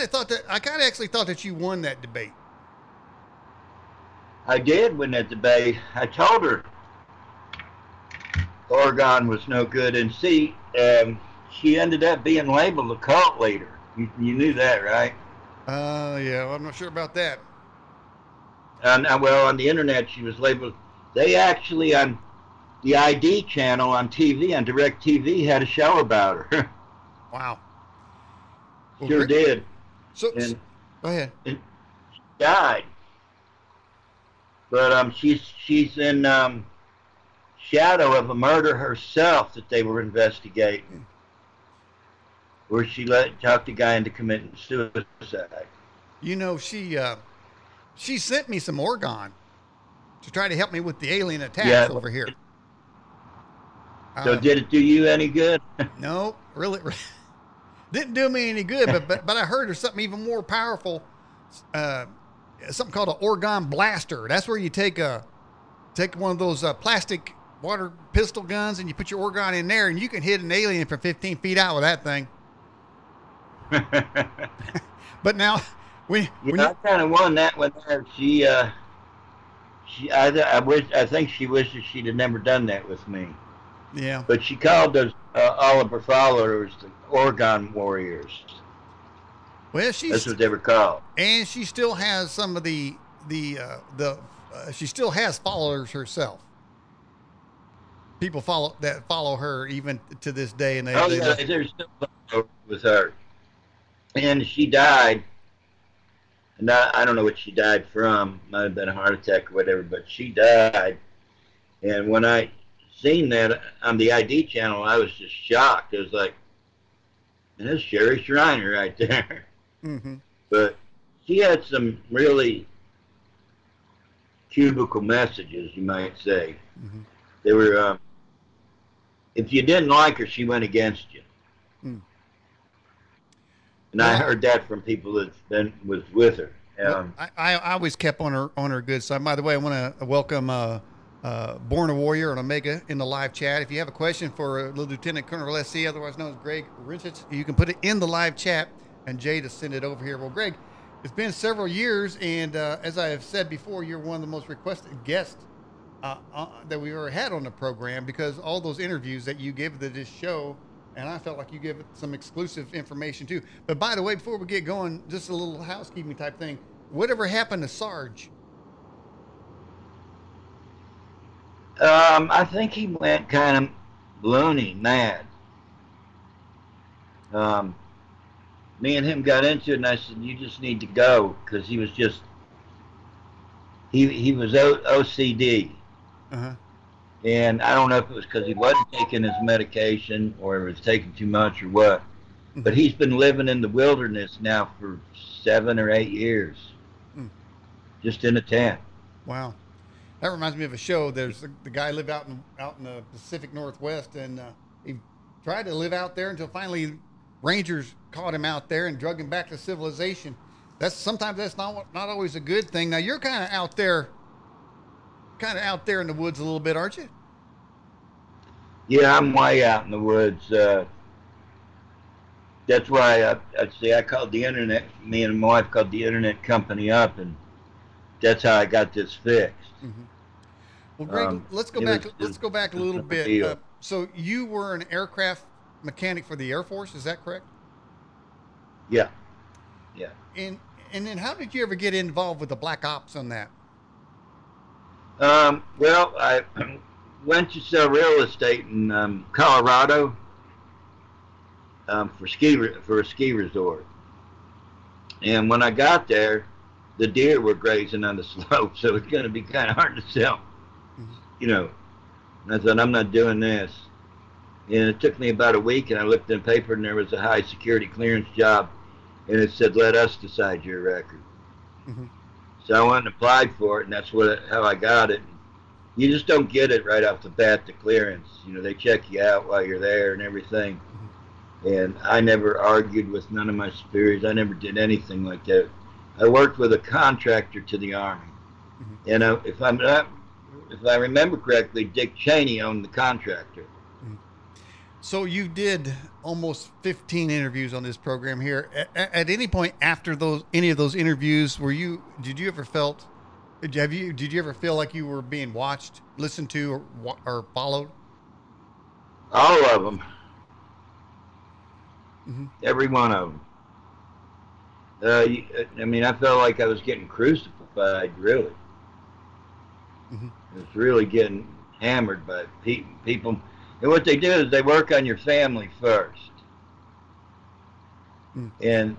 kind of thought that I kind of actually thought that you won that debate. I did win that debate. I told her orgone was no good, and see, um, she ended up being labeled a cult leader. You, you knew that, right? Uh, yeah, well, I'm not sure about that. And uh, well, on the internet, she was labeled. They actually on the ID channel on TV on Direct TV had a show about her. wow. Well, sure did. So, and, go ahead. And she died, but um, she's she's in um, shadow of a murder herself that they were investigating, where she let talked the guy into committing suicide. You know, she uh, she sent me some orgone to try to help me with the alien attacks yeah. over here. So uh, did it do you any good? no, really, didn't do me any good. But but but I heard there's something even more powerful, uh, something called an orgone blaster. That's where you take a take one of those uh, plastic water pistol guns and you put your orgone in there and you can hit an alien from 15 feet out with that thing. but now, we yeah, you, I kind of won that one. There. She, uh, she, I, I wish, I think she wishes she'd have never done that with me. Yeah. But she called those uh, all of her followers the Orgone Warriors. Well, she's that's what they were called. And she still has some of the the uh, the uh, she still has followers herself people follow that follow her even to this day, and they. Oh they yeah, there's still with her, and she died. And I, I don't know what she died from. Might have been a heart attack or whatever, but she died. And when I seen that on the ID channel, I was just shocked. It was like, and that's Sherry Shriner right there. Mm-hmm. But she had some really cubicle messages, you might say. Mm-hmm. They were um, if you didn't like her, she went against you. Hmm. And well, I heard that from people that been was with her. Um, well, I, I always kept on her on her good side. By the way, I want to welcome uh, uh, Born a Warrior on Omega in the live chat. If you have a question for uh, Lieutenant Colonel SC, otherwise known as Greg Rinchich, you can put it in the live chat, and Jay to send it over here. Well, Greg, it's been several years, and uh, as I have said before, you're one of the most requested guests uh, uh, that we've ever had on the program because all those interviews that you give to this show, and I felt like you give some exclusive information too. But by the way, before we get going, just a little housekeeping type thing. Whatever happened to Sarge? Um, I think he went kind of loony, mad. Um, me and him got into it, and I said, "You just need to go," because he was just he he was o- OCD. Uh-huh. And I don't know if it was because he wasn't taking his medication or he was taking too much or what. Mm-hmm. But he's been living in the wilderness now for seven or eight years, mm. just in a tent. Wow, that reminds me of a show. There's the, the guy lived out in out in the Pacific Northwest, and uh, he tried to live out there until finally rangers caught him out there and drug him back to civilization. That's sometimes that's not not always a good thing. Now you're kind of out there kind of out there in the woods a little bit, aren't you? Yeah, I'm way out in the woods. Uh, that's why I, I say I called the internet. Me and my wife called the internet company up, and that's how I got this fixed. Mm-hmm. Well, Greg, um, let's go back. let's go back a little bit. Uh, so you were an aircraft mechanic for the Air Force, is that correct? Yeah, yeah. And and then how did you ever get involved with the Black Ops on that? Um, well, I went to sell real estate in um, Colorado um, for ski for a ski resort, and when I got there, the deer were grazing on the slope, so it's going to be kind of hard to sell. You know, I said, I'm not doing this. And it took me about a week, and I looked in the paper, and there was a high security clearance job, and it said, "Let us decide your record." Mm-hmm. So I went and applied for it, and that's what how I got it. You just don't get it right off the bat, the clearance. You know, they check you out while you're there and everything. Mm-hmm. And I never argued with none of my superiors. I never did anything like that. I worked with a contractor to the Army. Mm-hmm. And uh, if I'm not, if I remember correctly, Dick Cheney owned the contractor. Mm-hmm. So you did almost 15 interviews on this program here. At, at, any point after those, any of those interviews, were you? Did you ever felt? Have you? Did you ever feel like you were being watched, listened to, or, or followed? All of them. Mm-hmm. Every one of them. Uh, I mean, I felt like I was getting crucified, really. Mm-hmm. I was really getting hammered by pe- people and what they do is they work on your family first. Mm. And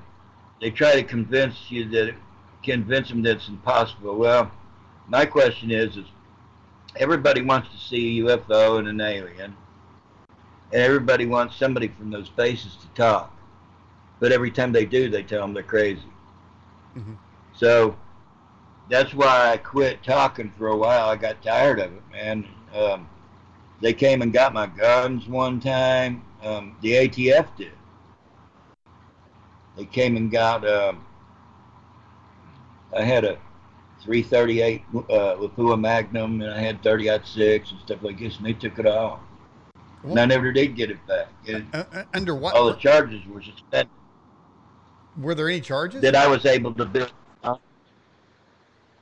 they try to convince you that, convince them that it's impossible. Well, my question is, is everybody wants to see a UFO and an alien. And everybody wants somebody from those faces to talk. But every time they do, they tell them they're crazy. Mm-hmm. So that's why I quit talking for a while. I got tired of it, man. Um, they came and got my guns one time. Um, the ATF did. They came and got. Um, I had a 338 uh, Lapua Magnum, and I had 30 six and stuff like this, and they took it all. And I never did get it back. And uh, uh, under what? All the charges were suspended. Were there any charges? That I was able to build.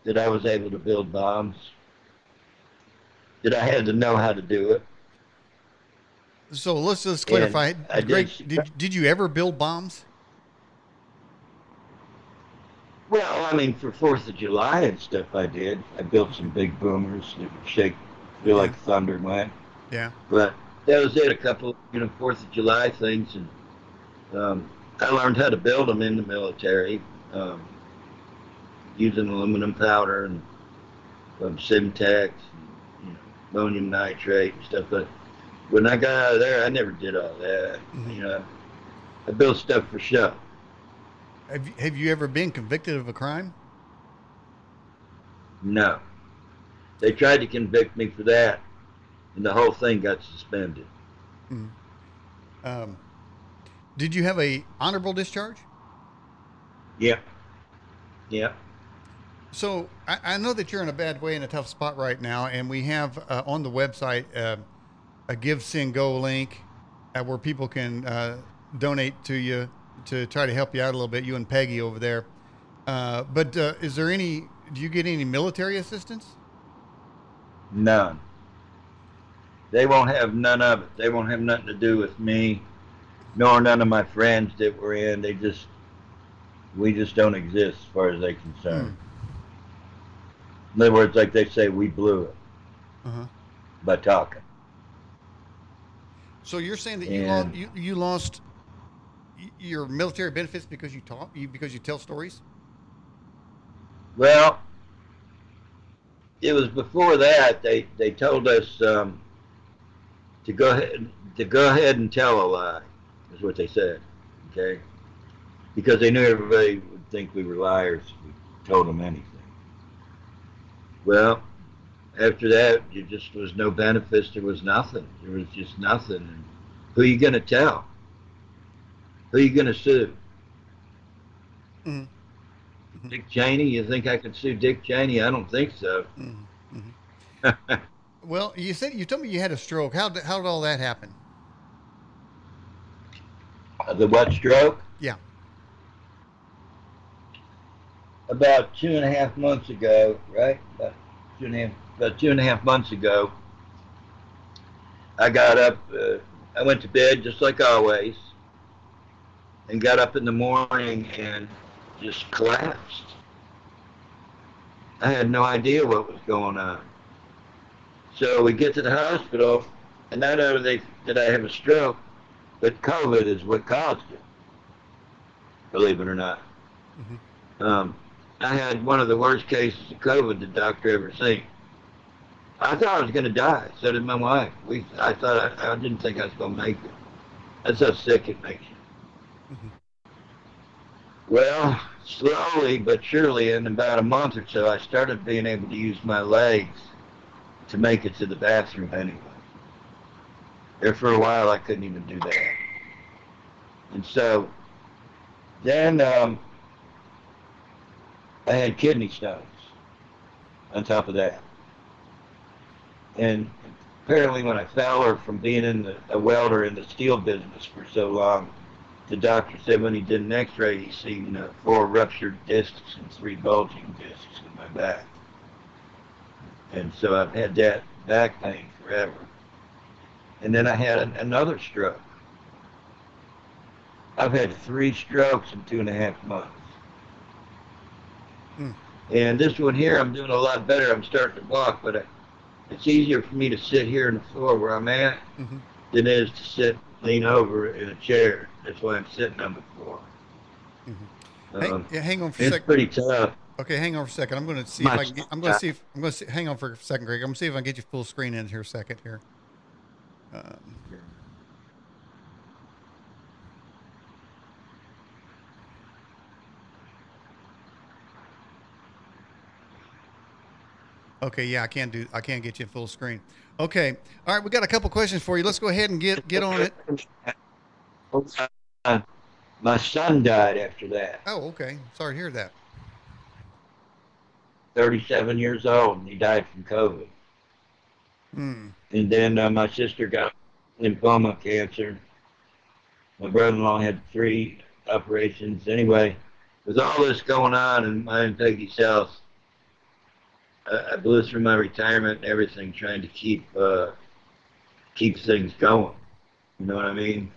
That I was able to build bombs that I had to know how to do it. So let's just clarify. Greg, did, did, did you ever build bombs? Well, I mean, for Fourth of July and stuff, I did. I built some big boomers that would shake, feel yeah. like thunder went. Yeah. But that was it. A couple, you know, Fourth of July things, and um, I learned how to build them in the military, um, using aluminum powder and um, Semtex ammonium nitrate and stuff. But when I got out of there, I never did all that. Mm-hmm. You know, I built stuff for show. Have you, have you ever been convicted of a crime? No. They tried to convict me for that, and the whole thing got suspended. Mm-hmm. Um, did you have a honorable discharge? Yeah. Yeah. So I, I, know that you're in a bad way in a tough spot right now, and we have uh, on the website uh, a Give Send Go link uh, where people can uh, donate to you to try to help you out a little bit. You and Peggy over there. Uh, but uh, is there any? Do you get any military assistance? None. They won't have none of it. They won't have nothing to do with me, nor none of my friends that were in. They just, we just don't exist as far as they're concerned. Hmm. In other words, like they say, we blew it uh-huh. by talking. So you're saying that you lost, you, you lost your military benefits because you talk you because you tell stories? Well, it was before that they they told us um, to go ahead to go ahead and tell a lie is what they said. Okay, because they knew everybody would think we were liars. If we told them anything. Well, after that, there just was no benefits. There was nothing. There was just nothing. And who are you going to tell? Who are you going to sue? Mm-hmm. Dick Cheney? You think I could sue Dick Cheney? I don't think so. Mm-hmm. well, you said you told me you had a stroke. How did, how did all that happen? Uh, the what stroke? Yeah. About two and a half months ago, right? About two and a half, about two and a half months ago, I got up. Uh, I went to bed just like always, and got up in the morning and just collapsed. I had no idea what was going on. So we get to the hospital, and not only did I have a stroke, but COVID is what caused it. Believe it or not. Mm-hmm. Um, I had one of the worst cases of COVID the doctor ever seen. I thought I was going to die. So did my wife. We, I thought I, I didn't think I was going to make it. That's how sick it makes you. Mm-hmm. Well, slowly but surely, in about a month or so, I started being able to use my legs to make it to the bathroom anyway. There for a while, I couldn't even do that. And so then um, I had kidney stones on top of that. And apparently when I fell or from being in the, a welder in the steel business for so long, the doctor said when he did an x-ray, he seen uh, four ruptured discs and three bulging discs in my back. And so I've had that back pain forever. And then I had an, another stroke. I've had three strokes in two and a half months. And this one here, I'm doing a lot better. I'm starting to walk, but I, it's easier for me to sit here on the floor where I'm at hmm than it is to sit, lean over in a chair. That's why I'm sitting on the floor. Hang, Um, yeah, hang on for a it's second. pretty tough. Okay, hang on for a second. I'm going to see My- if I can. Get, I'm going to see if I'm going to see, hang on for a second, Greg. I'm going to see if I can get you full screen in here a second here. Um, okay, yeah, I can't do. I can't get you full screen. Okay, all right. We got a couple questions for you. Let's go ahead and get get on it. Uh, my son died after that. Oh, okay. Sorry to hear that. 37 years old, and he died from COVID. Hmm. And then uh, my sister got lymphoma cancer. My brother-in-law had three operations. Anyway, with all this going on in my and Peggy's health, I, I blew through my retirement and everything, trying to keep uh, keep things going. You know what I mean?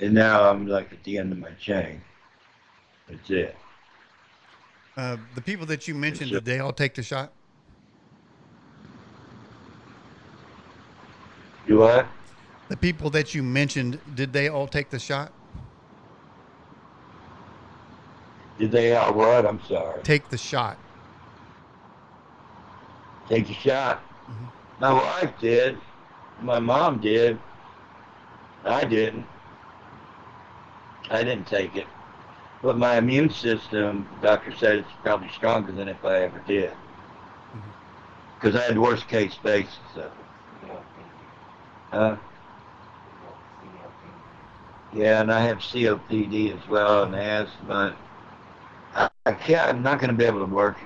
And now I'm like at the end of my chain. That's it. Uh, the people that you mentioned, did they all take the shot? Do what? The people that you mentioned, did they all take the shot? Did they all what? I'm sorry. Take the shot. Take a shot. Mhm. My wife did. My mom did. I didn't. I didn't take it. But my immune system, doctor said it's probably stronger than if I ever did. Because I had worst case basis of it. Uh, yeah, and I have COPD as well and asthma. I, can't, I'm not going to be able to work.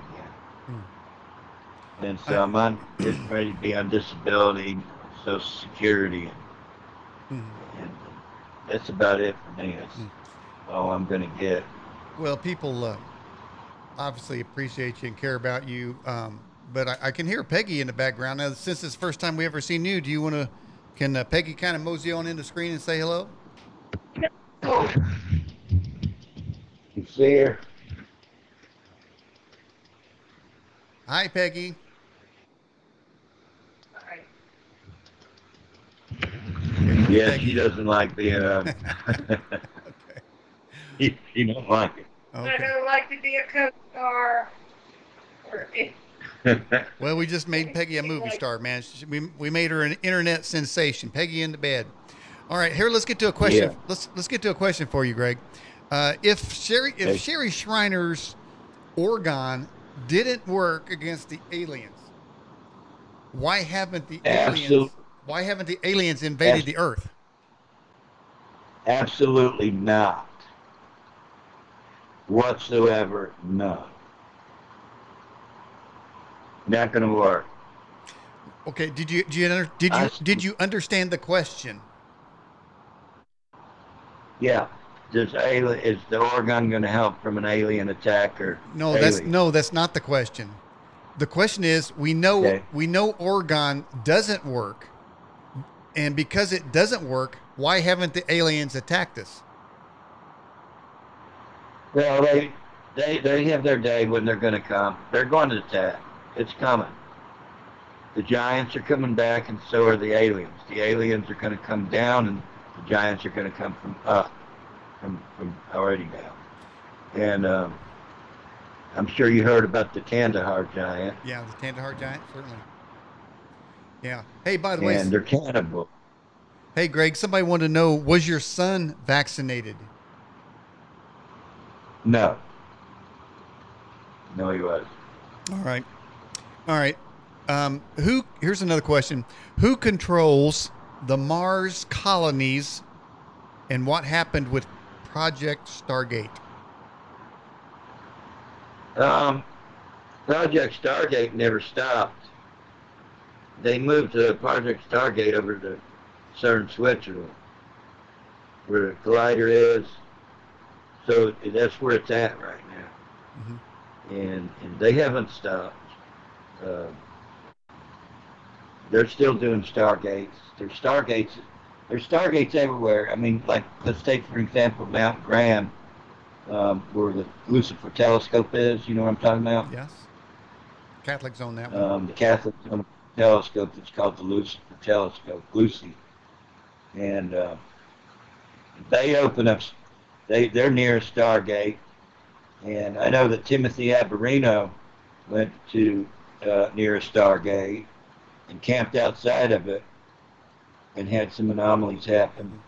And so I'm on, getting ready to be on disability, Social Security, Mhm. and that's about it for me. That's Mm. all I'm going to get. Well, people uh, obviously appreciate you and care about you, um, but I, I can hear Peggy in the background. Now, since it's the first time we ever seen you, do you want to? Can uh, Peggy kind of mosey on in the screen and say hello? You see her? Hi, Peggy. Yeah, Peggy. she doesn't like the. on. Okay. she, she don't like I Okay. don't like to be a co-star. It. Well, we just made Peggy a movie star, man. She, we, we made her an internet sensation. Peggy in the bed. All right, here let's get to a question. Yeah. Let's let's get to a question for you, Greg. Uh, if Sherry if Okay. Sherry Shriner's orgone didn't work against the aliens, why haven't the aliens Absolute- why haven't the aliens invaded Abs- the Earth? Absolutely not. Whatsoever, no. Not going to work. Okay, did you did you did you I- did you understand the question? Yeah. Does alien, is the orgone going to help from an alien attack or No, that's no, that's not the question. The question is, we know Okay. we know orgone doesn't work, and because it doesn't work, why haven't the aliens attacked us? Well, they they they have their day when they're going to come. They're going to attack. It's coming. The giants are coming back, and so are the aliens. The aliens are going to come down, and the giants are going to come from up, from from already down. And um, I'm sure you heard about the Kandahar giant, Yeah, the Kandahar giant, certainly. Yeah. Hey, by the way, and they're cannibal. hey, Greg, somebody wanted to know: Was your son vaccinated? No, no, he was. All right, all right. Um, who? Here's another question: Who controls the Mars colonies, and what happened with Project Stargate? Um, Project Stargate never stopped. They moved the Project Stargate over to southern Switzerland, where the collider is. So that's where it's at right now, hmm and and they haven't stopped. Uh, they're still doing Stargates. There's Stargates. There's Stargates everywhere. I mean, like let's take for example Mount Graham, um, where the Lucifer telescope is. You know what I'm talking about? Yes. Catholics own that one. um, the Catholic telescope that's called the Lucifer telescope, Lucy, and uh, they open up. They they're near Stargate, and I know that Timothy Alberino went to uh, near a Stargate and camped outside of it, and had some anomalies happen.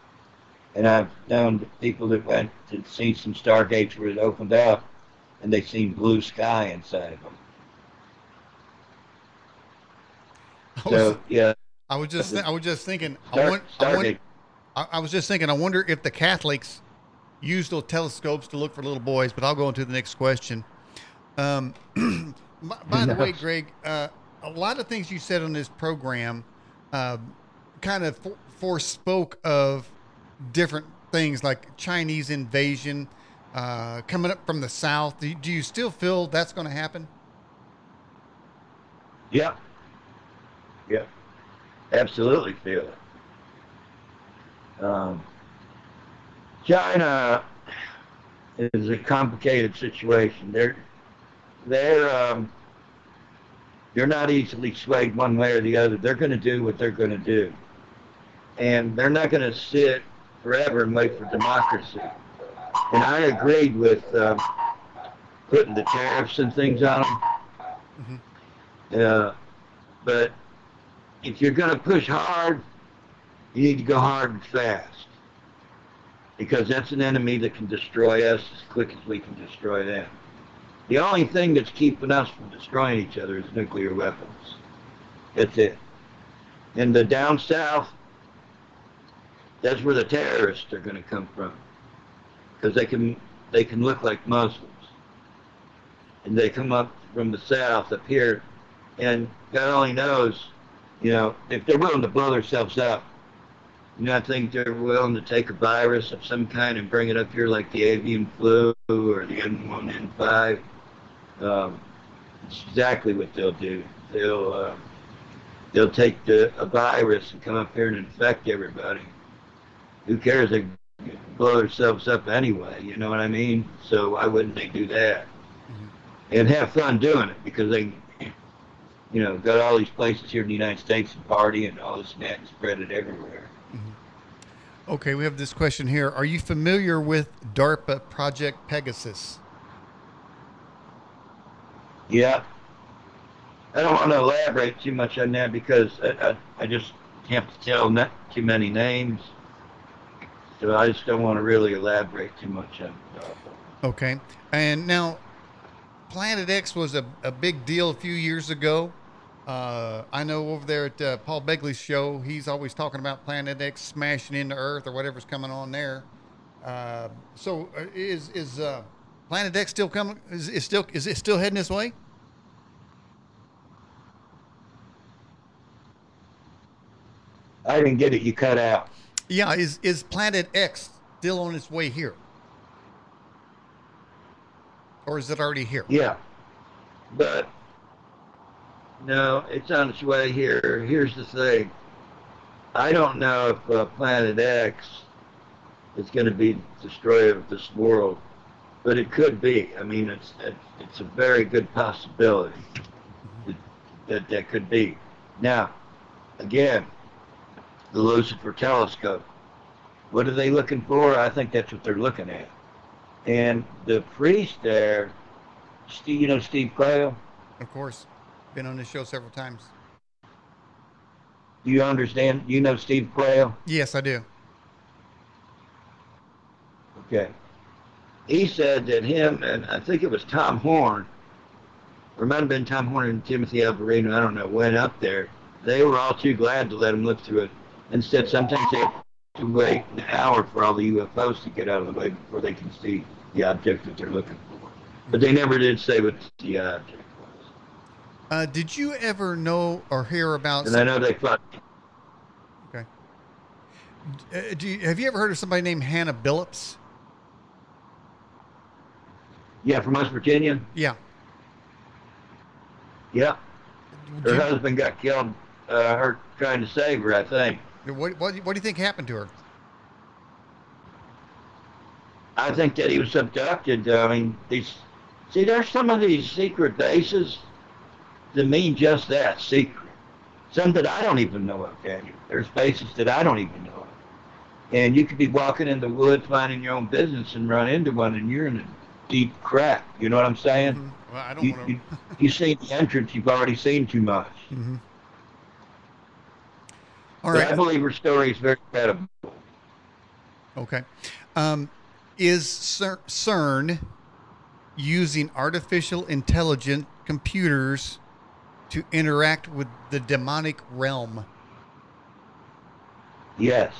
And I've known people that went to see some Stargates where it opened up, and they seen blue sky inside of them. I was, So yeah, I was just I was just thinking. I, want, I, want. I, was just thinking. I wonder if the Catholics use those telescopes to look for little boys. But I'll go into the next question. Um, by, by the way, Greg, uh, a lot of things you said on this program uh, kind of for, forespoke of different things like Chinese invasion uh, coming up from the south. Do you, do you still feel that's going to happen? Yep. Yep. Absolutely feel it. Um, China is a complicated situation. They're they're um, they're not easily swayed one way or the other. They're going to do what they're going to do, and they're not going to sit forever and wait for democracy. And I agreed with um, putting the tariffs and things on them. Uh, but if you're going to push hard, you need to go hard and fast. Because that's an enemy that can destroy us as quick as we can destroy them. The only thing that's keeping us from destroying each other is nuclear weapons. That's it. And the down south, that's where the terrorists are going to come from. Because they can, they can look like Muslims. And they come up from the south up here and God only knows, you know, if they're willing to blow themselves up, you know, I think they're willing to take a virus of some kind and bring it up here like the avian flu or the N1N5. Um, it's exactly what they'll do. They'll uh, they'll take the, a virus and come up here and infect everybody. Who cares? They blow themselves up anyway. You know what I mean? So why wouldn't they do that? And have fun doing it because they you know, go to all these places here in the United States and party and all this and that and spread it everywhere. Mm-hmm. Okay, we have this question here. Are you familiar with DARPA Project Pegasus? Yeah. I don't want to elaborate too much on that because I, I, I just have to tell not too many names. So I just don't want to really elaborate too much on DARPA. Okay. And now, Planet X was a, a big deal a few years ago. Uh, I know over there at uh, Paul Begley's show, he's always talking about Planet X smashing into Earth or whatever's coming on there. Uh, so uh, is is uh, Planet X still coming? Is, is still is it still heading this way? I didn't get it. You cut out. Yeah. Is is Planet X still on its way here, or is it already here? Yeah. But no, it's on its way here. Here's the thing. I don't know if uh, Planet X is going to be destroyer of this world, but it could be. I mean, it's it's, it's a very good possibility that, that that could be. Now, again, the Lucifer telescope. What are they looking for? I think that's what they're looking at. And the priest there, Steve, you know Steve Quayle? Of course, been on this show several times. Do you understand? You know Steve Quayle? Yes, I do. Okay. He said that him and I think it was Tom Horn, or it might have been Tom Horn and Timothy Alberino, I don't know, went up there. They were all too glad to let him look through it. Instead, sometimes they to wait an hour for all the UFOs to get out of the way before they can see the object that they're looking for. But they never did say what the object was. Uh, did you ever know or hear about? And I know they fought. Okay. Uh, do you, have you ever heard of somebody named Hannah Billups? Yeah, from West Virginia. Yeah. Yeah, her you- husband got killed. Uh, her trying to save her, I think. What, what, what do you think happened to her? I think that he was abducted. I mean, these. See, there's some of these secret bases that mean just that, secret. Some that I don't even know of, Daniel. There's bases that I don't even know of. And you could be walking in the woods, minding your own business, and run into one, and you're in a deep crack. You know what I'm saying? Mhm. Well, I don't You, want you, you seen the entrance, you've already seen too much. to. All But. I believe her story is very credible. Okay. Um, is CERN using artificial intelligent computers to interact with the demonic realm? Yes.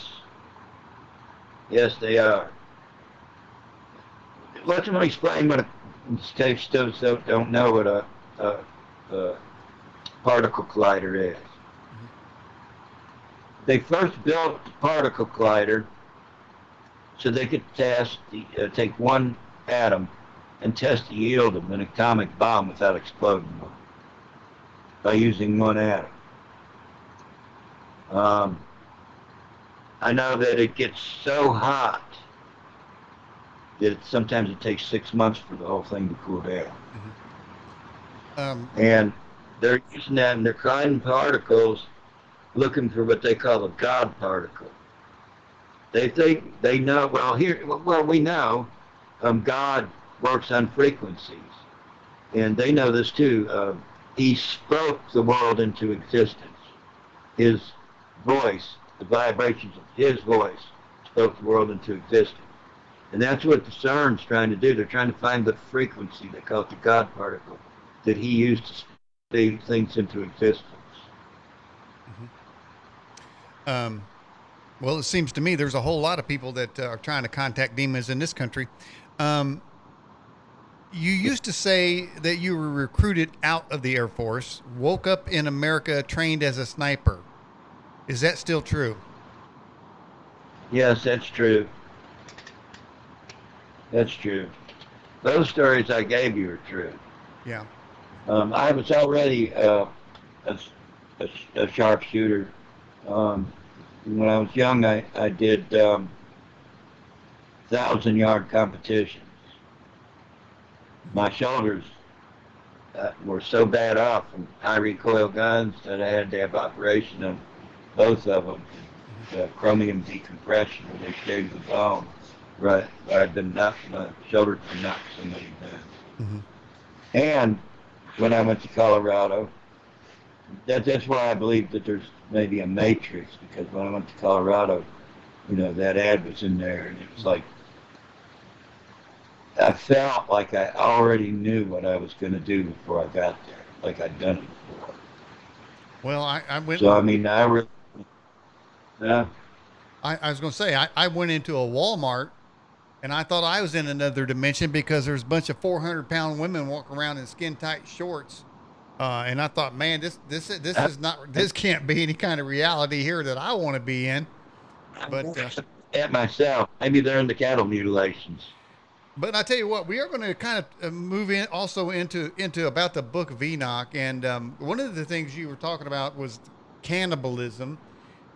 Yes, they are. Let me explain what a those don't know what a, a, a particle collider is. They first built the particle collider so they could test the, uh, take one atom and test the yield of an atomic bomb without exploding by using one atom. Um, I know that it gets so hot that it, sometimes it takes six months for the whole thing to cool down. Um, And they're using that and they're creating particles looking for what they call a God particle. They think they know, well, here, well, we know um, God works on frequencies. And they know this too. Uh, he spoke the world into existence. His voice, the vibrations of his voice, spoke the world into existence. And that's what the CERN's trying to do. They're trying to find the frequency, they call it the God particle, that he used to speak things into existence. Um, well, it seems to me there's a whole lot of people that uh, are trying to contact demons in this country. Um, you used to say that you were recruited out of the Air Force, woke up in America, trained as a sniper. Is that still true? Yes, that's true. That's true. Those stories I gave you are true. Yeah. Um, I was already uh, a, a, a sharpshooter. Um, when I was young, I, I did um, thousand yard competitions. My shoulders uh, were so bad off from high recoil guns that I had to have operation on both of them. The chromium decompression, they shaved the bone. Right, I'd been knocked, my shoulders had knocked somebody down. Mhm. And when I went to Colorado, that, that's why I believe that there's maybe a matrix because when I went to Colorado, you know, that ad was in there and it was like, I felt like I already knew what I was going to do before I got there, like I'd done it before. Well, I, I went. So, I mean, I really, yeah, I, I was going to say, I, I went into a Walmart and I thought I was in another dimension because there's a bunch of 400 pound women walking around in skin tight shorts. Uh, and I thought, man, this this this is not this can't be any kind of reality here that I want to be in. But uh, at myself, maybe they're in the cattle mutilations. but I tell you what, we are going to kind of uh, move in also into into about the Book of Enoch, and um, one of the things you were talking about was cannibalism.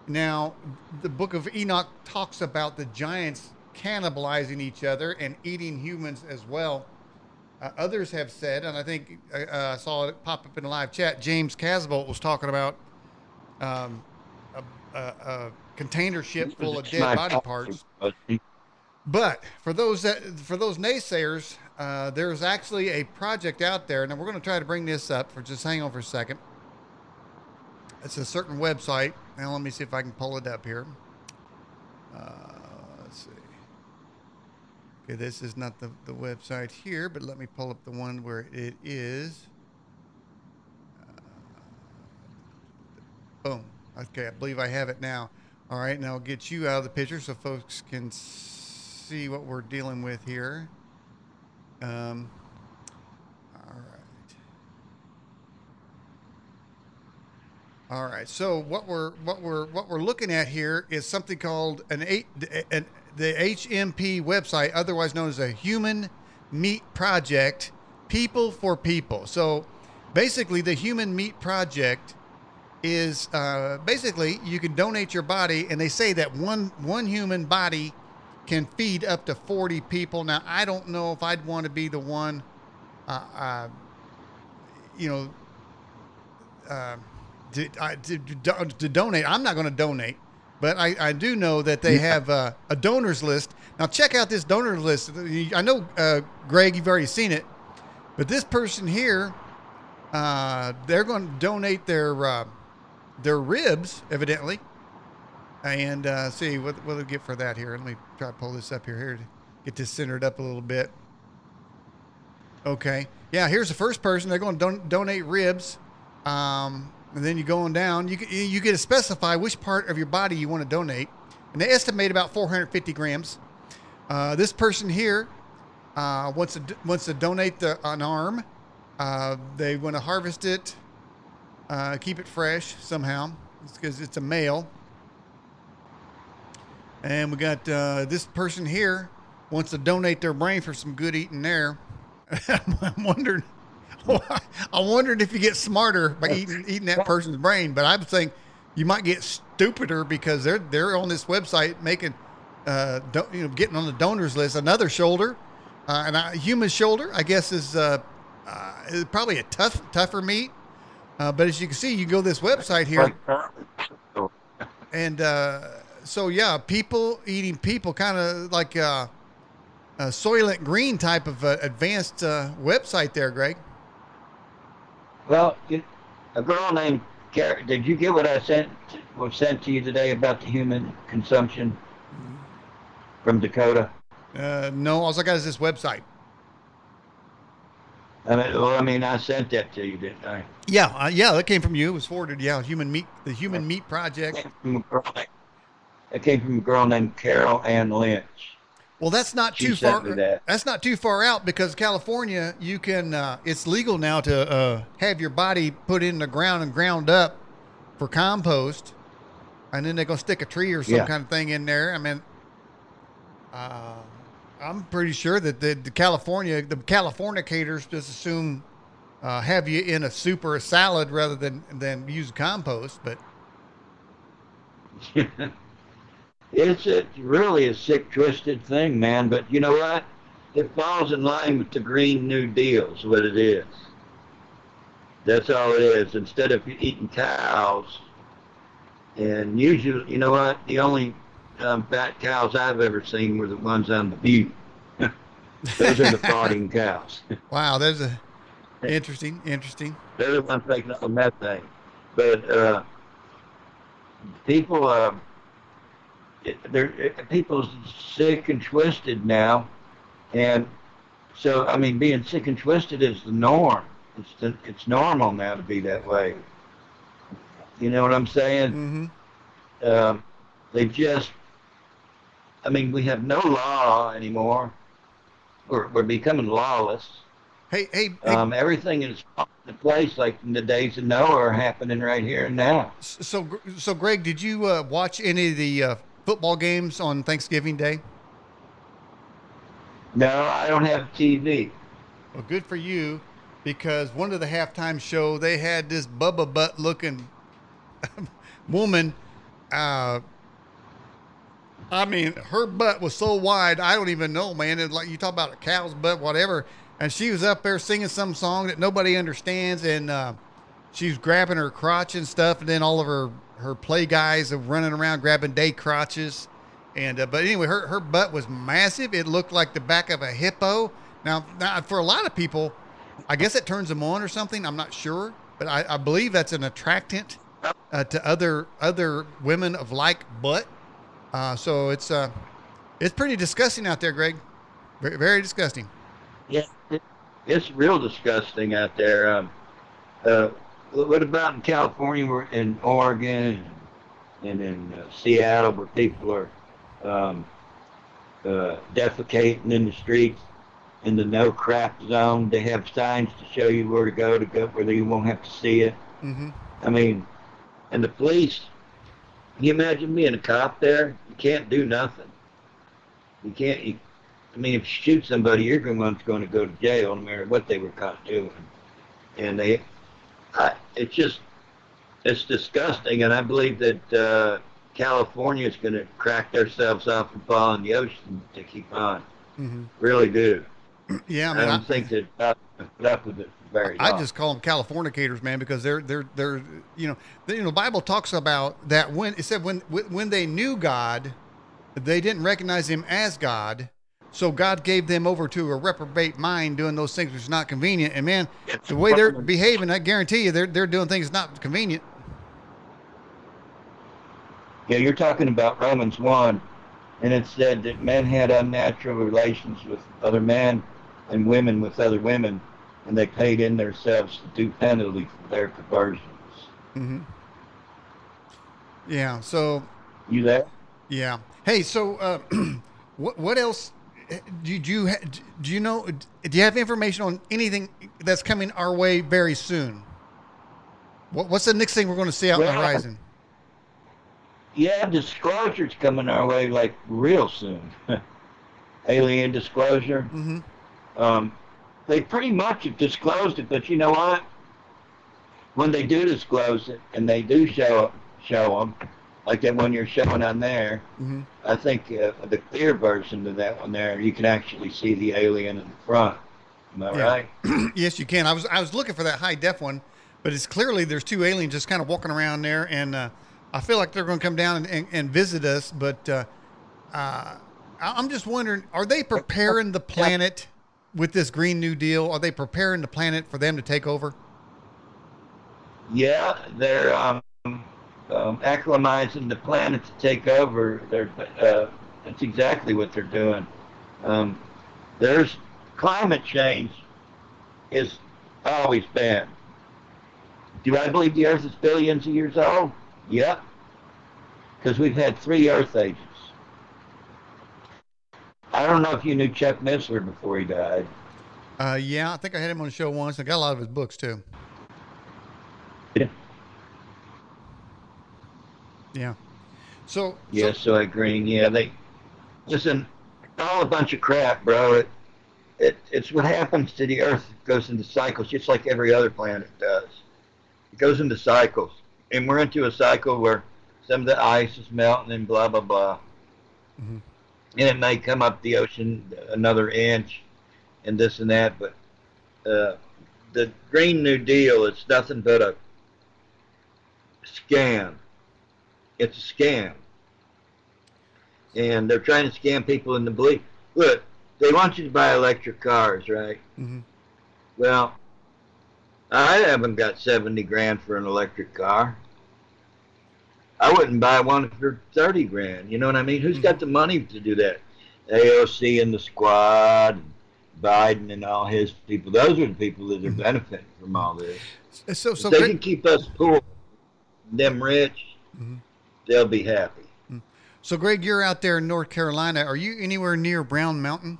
Now, the Book of Enoch talks about the giants cannibalizing each other and eating humans as well. Uh, others have said, and I think uh, uh, I saw it pop up in the live chat. James Casbolt was talking about um, a, a, a container ship full of dead body parts. But for those that for those naysayers, uh, there's actually a project out there, and we're going to try to bring this up. For just hang on for a second. It's a certain website. Now let me see if I can pull it up here. Uh, let's see. Okay, this is not the, the website here, but let me pull up the one where it is. Uh, boom. Okay, I believe I have it now. All right, now I'll get you out of the picture so folks can see what we're dealing with here. Um, all right. All right. So what we're what we're what we're looking at here is something called an eight an, the HMP website, otherwise known as a Human Meat Project, People for People. So basically, the Human Meat Project is uh, basically you can donate your body, and they say that one one human body can feed up to forty people. Now I don't know if I'd want to be the one, uh, uh, you know. Uh, to, to, to donate. I'm not going to donate, but I, I do know that they have uh, a donors list. Now check out this donors list. I know, uh, Greg, you've already seen it, but this person here, uh, they're going to donate their uh, their ribs, evidently. And uh, see what what they get for that here. Let me try to pull this up here here to get this centered up a little bit. Okay, yeah. Here's the first person. They're going to don- donate ribs. Um, and then you go on down. You you get to specify which part of your body you want to donate, and they estimate about 450 grams. Uh, this person here uh, wants to wants to donate the, an arm. Uh, they want to harvest it, uh, keep it fresh somehow, because it's, it's, a male. And we got uh, this person here wants to donate their brain for some good eating there. I'm wondering I wondered if you get smarter by eating eating that person's brain, but I saying you might get stupider because they're they're on this website making, uh, do, you know, getting on the donors list. Another shoulder, uh, and a human shoulder, I guess, is uh, uh, is probably a tough tougher meat. Uh, but as you can see, you go to this website here, and uh, so yeah, people eating people, kind of like uh, a Soylent Green type of uh, advanced uh, website there, Greg. Well, a girl named Carrie, did you get what I sent was sent to you today about the human consumption from Dakota? Uh, no, all I got is this website. I mean, well, I mean, I sent that to you, didn't I? Yeah, uh, yeah, that came from you. It was forwarded. Yeah, Human Meat, the Human Meat Project. It came from a girl, it came from a girl named Carol Ann Lynch. Well, that's not she too far. That. That's not too far out because California, you can. Uh, it's legal now to uh, have your body put in the ground and ground up for compost, and then they're gonna stick a tree or some yeah. kind of thing in there. I mean, uh, I'm pretty sure that the, the California, the Californicators just assume uh, have you in a soup or a salad rather than than use compost, but. it's a, really a sick, twisted thing, man. But you know what? It falls in line with the Green New Deal, is what it is. That's all it is. Instead of eating cows, and usually, you know what? The only um, fat cows I've ever seen were the ones on the butte. Those are the farting cows. wow, that's a interesting, interesting. They're the ones making all the methane. But uh, people, uh, they're people's sick and twisted now, and so I mean, being sick and twisted is the norm. It's the, it's normal now to be that way. You know what I'm saying? Mm-hmm. Um, they just, I mean, we have no law anymore. We're we're becoming lawless. Hey, hey, hey. Um, everything is in place like in the days of Noah are happening right here and now. So, so Greg, did you uh, watch any of the uh, football games on Thanksgiving Day? No, I don't have TV. Well, good for you, because one of the halftime show they had this Bubba Butt looking woman. Uh, I mean, her butt was so wide, I don't even know, man. It's like you talk about a cow's butt, whatever. And she was up there singing some song that nobody understands, and uh, she was grabbing her crotch and stuff, and then all of her her play guys are running around grabbing day crotches. And uh, but anyway, her her butt was massive. It looked like the back of a hippo. Now, now for a lot of people, I guess it turns them on or something. I'm not sure, but I, I believe that's an attractant uh, to other other women of like butt. Uh, so it's uh, it's pretty disgusting out there, Greg. Very, very disgusting. Yeah, it, it's real disgusting out there. Um, uh, what about in California or in Oregon and in uh, Seattle where people are um, uh, defecating in the streets in the no crap zone? They have signs to show you where to go to go where you won't have to see it. Mm-hmm. I mean, And the police, can you imagine being a cop there? You can't do nothing. You can't. You, I mean, if you shoot somebody, you're going to going to go to jail, no matter what they were caught doing. And they, it's just, it's disgusting. And I believe that uh, California is going to crack themselves off and fall in the ocean to keep on. Mhm. Really do. Yeah, I I don't I, think that uh, put up with it very I long. just call them Californicators, man, because they're they're they're you know the, you know the Bible talks about that when it said when when they knew God, they didn't recognize Him as God, so God gave them over to a reprobate mind, doing those things which is not convenient. And man, the way they're behaving, I guarantee you, they're they're doing things not convenient. Yeah, you're talking about Romans 1, and it said that men had unnatural relations with other men and women with other women, and they paid in themselves to do penalty for their perversions. hmm Yeah. So You there? Yeah. Hey, so uh, what what else did you do? You know? Do you have information on anything that's coming our way very soon? What, what's the next thing we're going to see out on the horizon? Yeah, disclosure's coming our way like real soon. Alien disclosure. Mm-hmm. Um, they pretty much have disclosed it, but you know what? When they do disclose it, and they do show show them, like that one you're showing on there, Mm-hmm. I think uh, the clear version of that one there, you can actually see the alien in the front. Am I Yeah. right? yes, you can. I was I was looking for that high def one, but it's clearly there's two aliens just kind of walking around there, and uh, I feel like they're going to come down and, and, and visit us. But uh, uh, I'm just wondering, are they preparing the planet with this Green New Deal? Are they preparing the planet for them to take over? Yeah, they're um, um, acclimatizing the planet to take over. Uh, that's exactly what they're doing. Um, there's climate change is always bad. Do I believe the Earth is billions of years old? Yep. Because we've had three Earth ages. I don't know if you knew Chuck Missler before he died. Uh, yeah, I think I had him on the show once. I got a lot of his books too. Yeah. So Yeah, soy green. Yeah, they listen. All a bunch of crap, bro. It, it it's what happens to the Earth. It goes into cycles, just like every other planet does. It goes into cycles, and we're into a cycle where some of the ice is melting and blah blah blah, Mhm. and it may come up the ocean another inch, and this and that. But uh, the Green New Deal is nothing but a scam. It's a scam and they're trying to scam people into belief. Look, they want you to buy electric cars, right? mhm. Well, I haven't got seventy grand for an electric car. I wouldn't buy one for thirty grand. You know what I mean? Who's got the money to do that? AOC and the squad, and Biden and all his people. Those are the people that are benefiting from all this. so so they can keep us poor, them rich, Mhm. They'll be happy. so Greg, you're out there in North Carolina. Are you anywhere near Brown Mountain?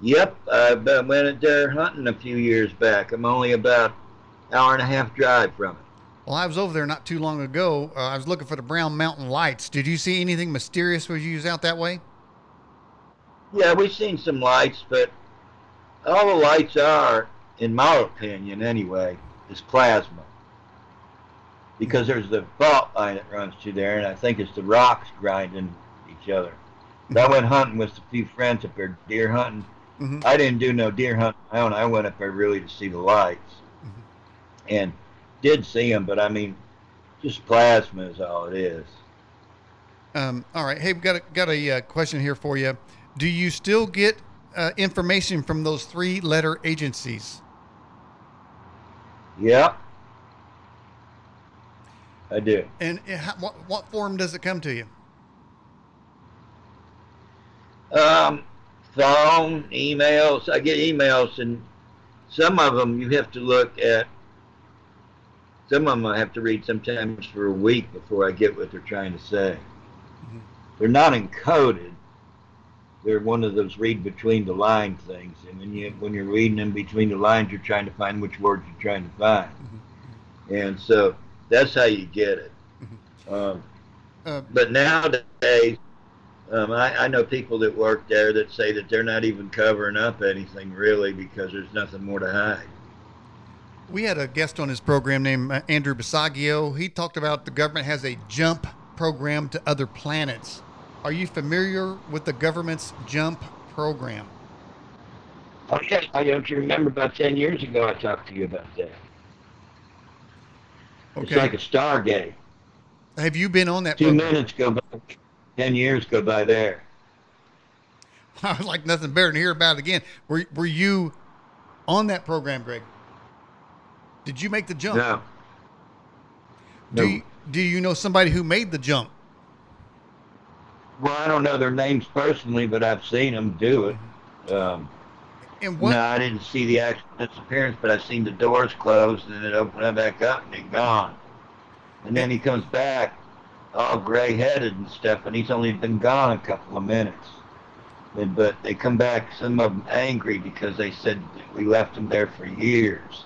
Yep, I went there hunting a few years back. I'm only about hour and a half drive from it. Well, I was over there not too long ago. Uh, I was looking for the Brown Mountain lights. Did you see anything mysterious when you was out that way? Yeah, we've seen some lights, but all the lights are, in my opinion anyway, is plasma. Because there's the fault line that runs through there, and I think it's the rocks grinding each other. I went hunting with a few friends up there, deer hunting. Mhm. I didn't do no deer hunting on my own. I went up there really to see the lights, Mhm. and did see them. But I mean, just plasma is all it is. Um, all right. Hey, we got a, got a uh, question here for you. Do you still get uh, information from those three letter agencies? Yep, I do. And how, what, what form does it come to you? Um, phone, emails. I get emails, and some of them you have to look at. Some of them I have to read sometimes for a week before I get what they're trying to say. Mhm. They're not encoded. They're one of those read between the line things, and when you when you're reading them between the lines, you're trying to find which words you're trying to find. and so that's how you get it. Um, Uh, but nowadays, um, I, I know people that work there that say that they're not even covering up anything really because there's nothing more to hide. we had a guest on his program named uh, Andrew Basiago. He talked about the government has a jump program to other planets. Are you familiar with the government's jump program? Oh yes, I don't you remember about ten years ago I talked to you about that. It's like a Stargate. Have you been on that Two program? minutes go by, ten years go by there. I would like nothing better than hear about it again. Were, were you on that program, Greg? Did you make the jump? No, Do No. you, do you know somebody who made the jump? Well, I don't know their names personally, but I've seen them do it. Um, And what? No, I didn't see the actual disappearance, but I seen the doors closed and it opened back up and he gone. And then he comes back, all gray-headed and stuff, and he's only been gone a couple of minutes. And, but they come back, some of them angry because they said we left him there for years.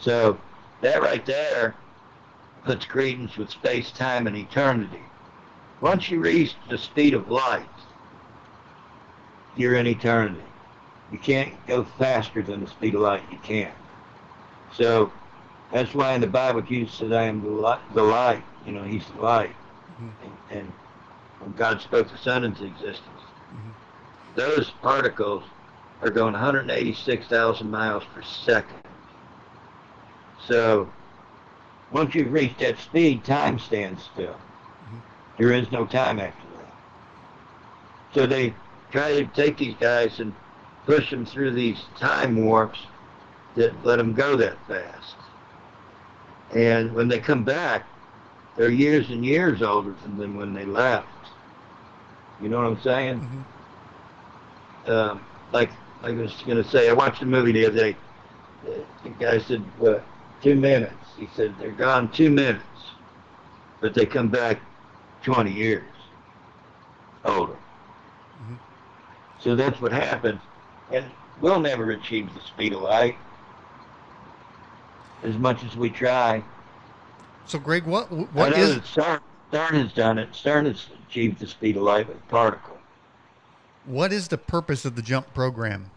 So that right there puts credence with space, time, and eternity. Once you reach the speed of light, you're in eternity. You can't go faster than the speed of light. You can't. So that's why in the Bible Jesus said, "I am the light." The light. You know, He's the light. Mhm. And, and when God spoke the sun into existence, Mhm. those particles are going 186,000 miles per second. so once you've reached that speed, time stands still. Mhm. There is no time after that. So they try to take these guys and push them through these time warps that let them go that fast. And when they come back, they're years and years older than them when they left. You know what I'm saying? Mhm. um, like I was going to say, I watched a movie the other day. The the guy said, "What? Two minutes?" He said, "They're gone two minutes, but they come back twenty years older." Mhm. So that's what happens. And we'll never achieve the speed of light as much as we try. So, Greg, what I what know is that CERN, CERN has done it. CERN has achieved the speed of light with a particle. what is the purpose of the jump program?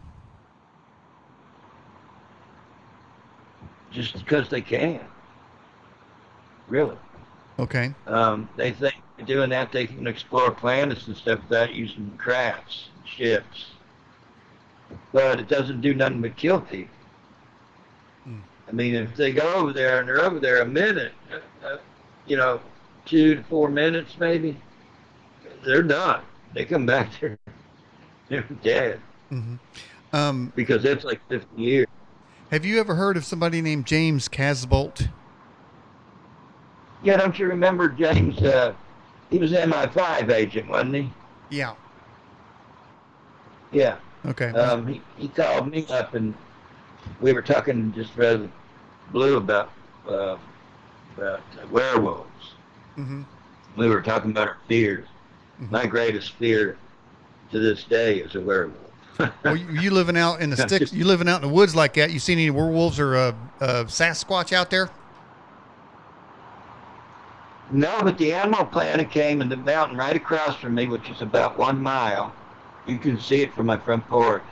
Just because they can. Really. Okay. Um, they think doing that they can explore planets and stuff without using crafts, ships. But it doesn't do nothing but kill people. Hmm. I mean, if they go over there and they're over there a minute, uh, you know, two to four minutes maybe, they're done. They come back there, they're dead hmm Um, because that's like 50 years. have you ever heard of somebody named James Casbolt? Yeah, don't you remember James? Uh, he was MI5 agent, wasn't he? Yeah. Yeah. Okay. Um, he, he called me up and we were talking just rather blue about uh, about werewolves. hmm We were talking about our fears. Mhm. My greatest fear to this day is a werewolf. Well, you, you living out in the sticks? You living out in the woods like that? You seen any werewolves or uh, uh, Sasquatch out there? No, but the Animal Planet came in the mountain right across from me, which is about one mile. You can see it from my front porch.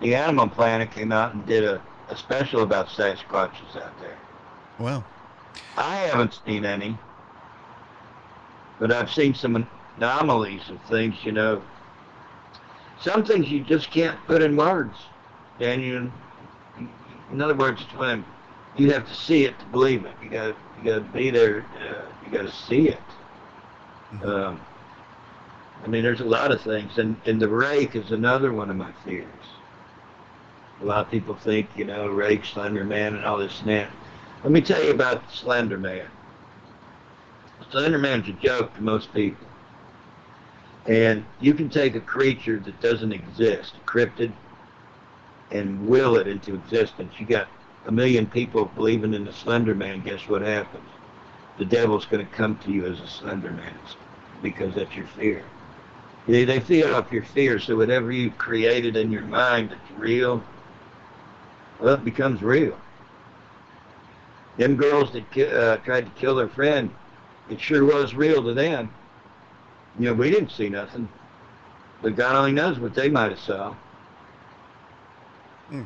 The Animal Planet came out and did a, a special about Sasquatches out there. Well, I haven't seen any, but I've seen some anomalies of things, you know. Some things you just can't put in words, Daniel. In other words, when you have to see it to believe it. You got to you got to be there. Uh, you got to see it. Mhm. Um, I mean, there's a lot of things, and and the rake is another one of my fears. A lot of people think, you know, rake, Slender Man, and all this and. Let me tell you about Slender Man. Slender Man's a joke to most people. And you can take a creature that doesn't exist, a cryptid, and will it into existence. You got a million people believing in the Slender Man. Guess what happens? The devil's going to come to you as a Slender Man because that's your fear. They, they feed off your fear, so whatever you've created in your mind that's real, well, it becomes real. them girls that ki- uh, tried to kill their friend, it sure was real to them. You know, we didn't see nothing, but God only knows what they might have saw. Hmm.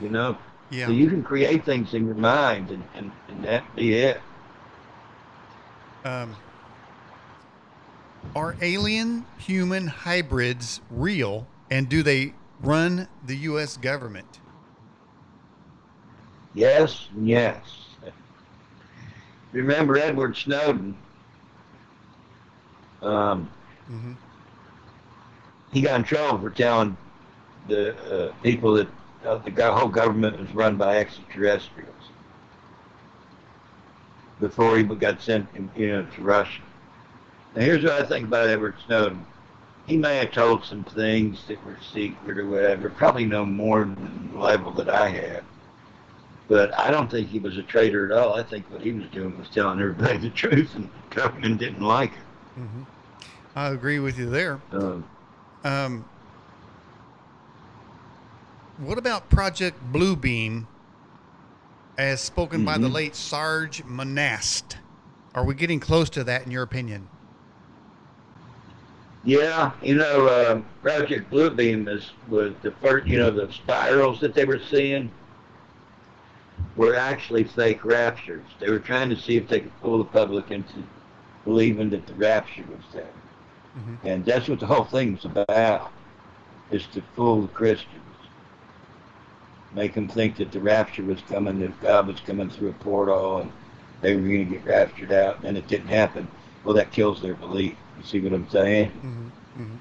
You know, Yeah. so you can create things in your mind, and, and, and that be it. Um, are alien human hybrids real and do they run the U.S. government? Yes, yes. Remember Edward Snowden? Um, Mm-hmm. he got in trouble for telling the uh, people that uh, the whole government was run by extraterrestrials before he got sent, you know, to Russia. Now, here's what I think about Edward Snowden. He may have told some things that were secret or whatever, probably no more than the level that I have. But I don't think he was a traitor at all. I think what he was doing was telling everybody the truth, and the government didn't like it. Mm-hmm. I agree with you there. Um, Um, what about Project Bluebeam, as spoken by the Mhm. late Sarge Monast? Are we getting close to that, in your opinion? Yeah, you know, uh, Project Bluebeam is was the first. You know, the spirals that they were seeing were actually fake raptures. They were trying to see if they could fool the public into believing that the rapture was there, Mhm. and that's what the whole thing was about: is to fool the Christians, make them think that the rapture was coming, that God was coming through a portal, and they were going to get raptured out, and it didn't happen. Well, that kills their belief. You see what I'm saying? Mm-hmm. Mm-hmm.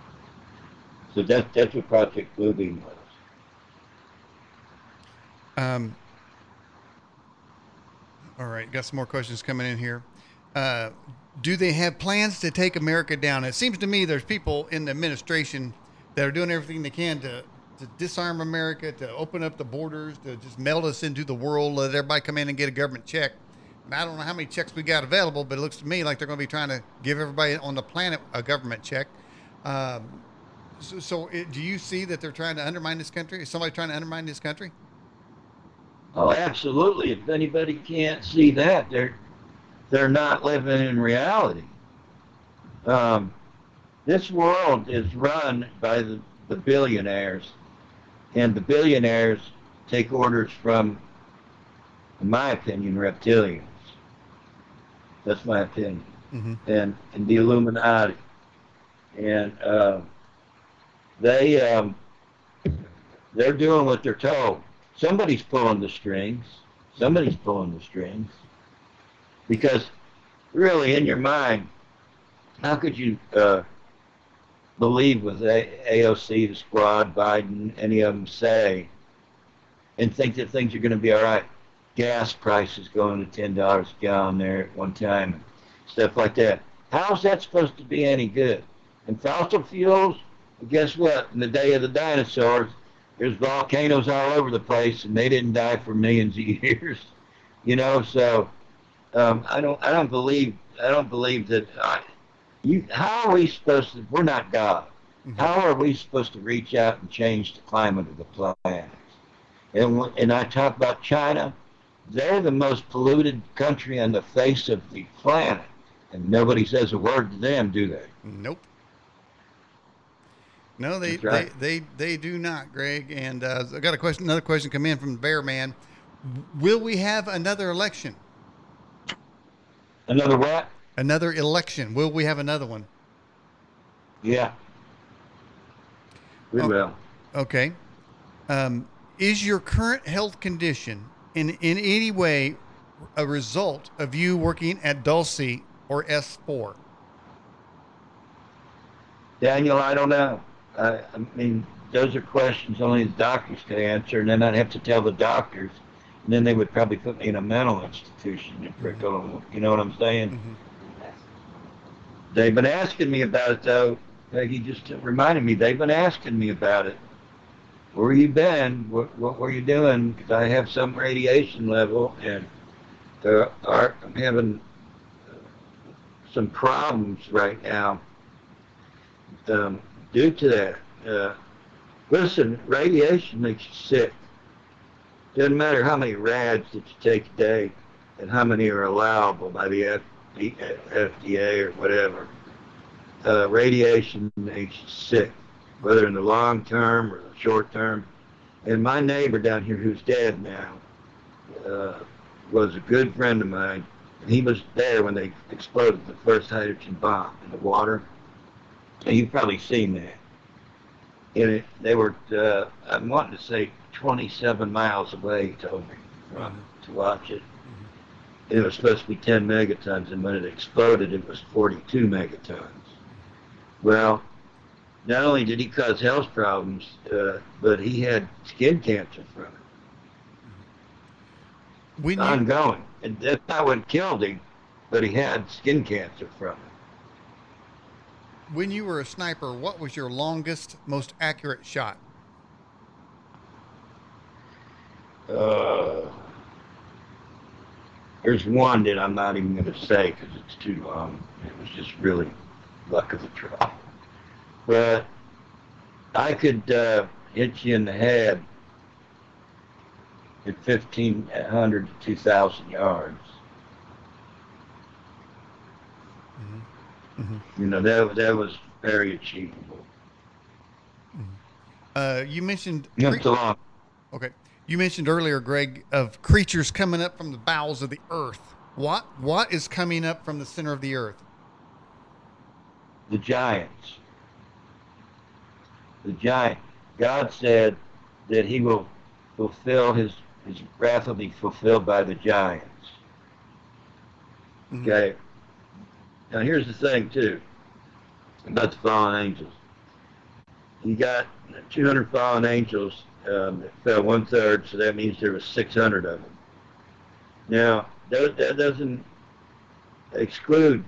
So that's that's what Project Bluebeam was. Um, all right, got some more questions coming in here. Uh, do they have plans to take America down? It seems to me there's people in the administration that are doing everything they can to, to disarm America, to open up the borders, to just meld us into the world, let everybody come in and get a government check. I don't know how many checks we got available, but it looks to me like they're going to be trying to give everybody on the planet a government check. Um, so, so it, do you see that they're trying to undermine this country? Is somebody trying to undermine this country? Oh, absolutely. If anybody can't see that, they're they're not living in reality. Um, this world is run by the, the billionaires, and the billionaires take orders from, in my opinion, reptilians. That's my opinion. Mm-hmm. and, and the Illuminati. And uh, they um, they're doing what they're told. Somebody's pulling the strings. Somebody's pulling the strings. Because really, in your mind, how could you uh, believe with A- AOC, the squad, Biden, any of them say, and think that things are going to be all right? Gas prices going to ten dollars a gallon there at one time, and stuff like that. How's that supposed to be any good? And fossil fuels, well, guess what? In the day of the dinosaurs, there's volcanoes all over the place, and they didn't die for millions of years. You know, so um, I don't, I don't believe, I don't believe that. I, you, how are we supposed to? We're not God. Mhm. How are we supposed to reach out and change the climate of the planet? And and I talk about China. They're the most polluted country on the face of the planet, and nobody says a word to them, do they? Nope. No, they, right. they, they, they do not, Greg. And uh, I got a question. Another question come in from Bear Man. Will we have another election? Another what? Another election? Will we have another one? Yeah. We Oh. will. Okay. Um, is your current health condition in in any way a result of you working at Dulce or S4? Daniel, I don't know. I, I mean, those are questions only the doctors could answer, and then I'd have to tell the doctors, and then they would probably put me in a mental institution. If You know what I'm saying? Mhm. They've been asking me about it, though. Peggy just reminded me. They've been asking me about it. Where you been? What, what were you doing? Because I have some radiation level, and there are, I'm having uh, some problems right now um, due to that. Uh, listen, radiation makes you sick. Doesn't matter how many rads that you take a day. and how many are allowable by the FDA or whatever. Uh, radiation makes you sick, whether in the long term or the short term. And my neighbor down here, who's dead now, uh, was a good friend of mine. And he was there when they exploded the first hydrogen bomb in the water. And you've probably seen that. And it, they were, uh, I'm wanting to say 27 miles away, he told me, from, to watch it. And it was supposed to be 10 megatons, and when it exploded, it was 42 megatons. Well, not only did he cause health problems, uh, but he had skin cancer from it. When you, ongoing. And that's not what killed him, but he had skin cancer from it. when you were a sniper, what was your longest, most accurate shot? Uh, there's one that I'm not even going to say because it's too long. It was just really luck of the draw. But I could uh, hit you in the head at 1,500 to 2,000 yards. Mhm. You know, that, that was very achievable. Uh, you mentioned so long. okay. You mentioned earlier, Greg, of creatures coming up from the bowels of the earth. What what is coming up from the center of the earth? the giants. The giant. God said that he will fulfill his his wrath will be fulfilled by the giants. Mhm. Okay. Now here's the thing too about the fallen angels. You got 200 fallen angels um, that fell one third, so that means there was 600 of them. Now that, that doesn't exclude.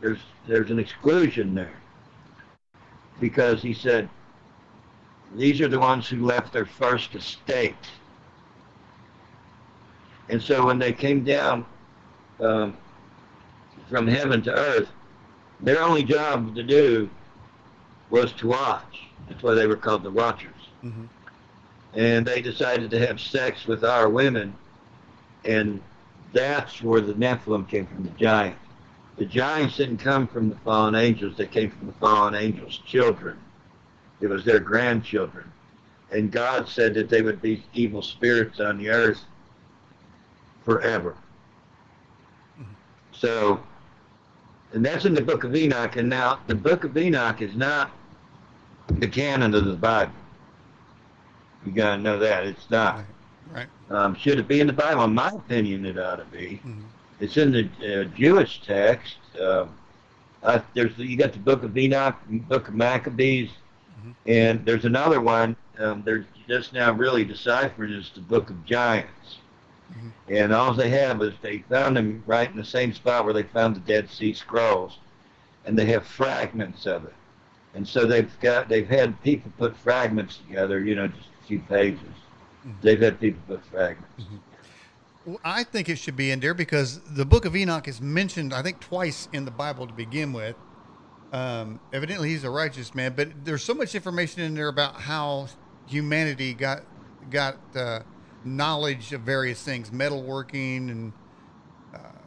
There's there's an exclusion there because he said these are the ones who left their first estate. And so when they came down um, from heaven to earth, their only job to do was to watch. That's why they were called the Watchers. Mhm. And they decided to have sex with our women, and that's where the Nephilim came from, the giants. The giants didn't come from the fallen angels, they came from the fallen angels' children. It was their grandchildren. And God said that they would be evil spirits on the earth forever. So, and that's in the book of Enoch. And now, the book of Enoch is not the canon of the Bible. You gotta know that. It's not. Right. Um, should it be in the Bible? In my opinion, it ought to be. Mhm. It's in the uh, Jewish text. Um uh, there's you got the Book of Enoch, Book of Maccabees, Mhm. and there's another one. Um, they're just now really deciphering is the Book of Giants. Mhm. And all they have is they found them right in the same spot where they found the Dead Sea Scrolls, and they have fragments of it. And so they've got they've had people put fragments together, you know, just a few pages. Mhm. They've had people put fragments. Well, I think it should be in there because the book of Enoch is mentioned, I think, twice in the Bible to begin with. Um, evidently, he's a righteous man, but there's so much information in there about how humanity got got uh, knowledge of various things, metalworking and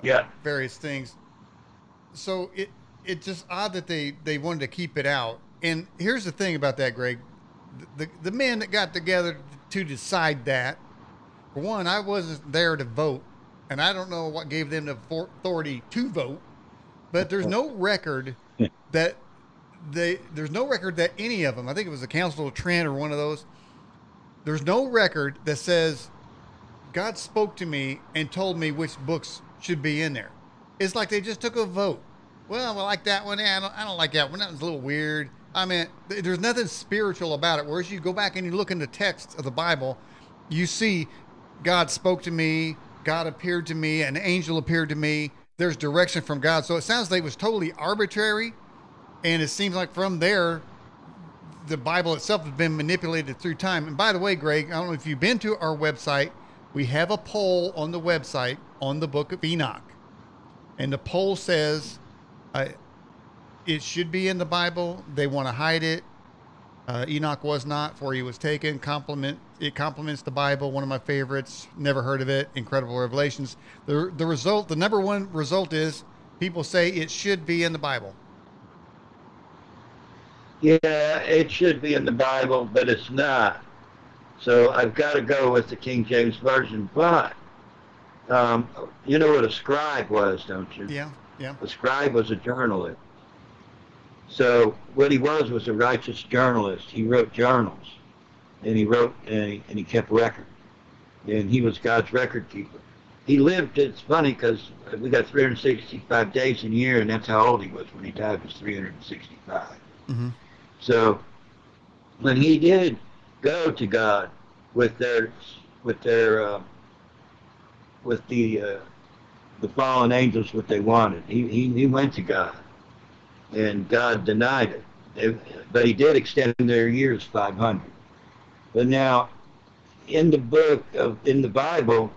Yeah. various things. So it it's just odd that they they wanted to keep it out. And here's the thing about that, Greg. The the, the men that got together to decide that, for one, I wasn't there to vote, and I don't know what gave them the authority to vote. But there's no record that they there's no record that any of them. I think it was the Council of Trent or one of those. There's no record that says God spoke to me and told me which books should be in there. It's like they just took a vote. Well, I like that one. Yeah, I don't, I don't like that one. That one's a little weird. I mean, there's nothing spiritual about it. Whereas you go back and you look in the text of the Bible, you see God spoke to me, God appeared to me, an angel appeared to me. There's direction from God. So it sounds like it was totally arbitrary. And it seems like from there, the Bible itself has been manipulated through time. And by the way, Greg, I don't know if you've been to our website. We have a poll on the website on the book of Enoch. And the poll says uh, it should be in the Bible. They want to hide it. Uh, Enoch was not, for he was taken. Compliment it complements the Bible. One of my favorites. Never heard of it. Incredible revelations. The the result, the number one result is people say it should be in the Bible. Yeah, it should be in the Bible, but it's not. So I've got to go with the King James Version. But um, you know what a scribe was, don't you? Yeah, yeah. A scribe was a journalist. So what he was was a righteous journalist. He wrote journals, and he wrote and he, and he kept record, and he was God's record keeper. He lived. It's funny because we got 365 days in a year, and that's how old he was when he died. Was 365. hmm So when he did go to God with their with their uh, with the uh, the fallen angels what they wanted, he, he he went to God, and God denied it. They, but he did extend their years 500. But now, in the book of in the Bible,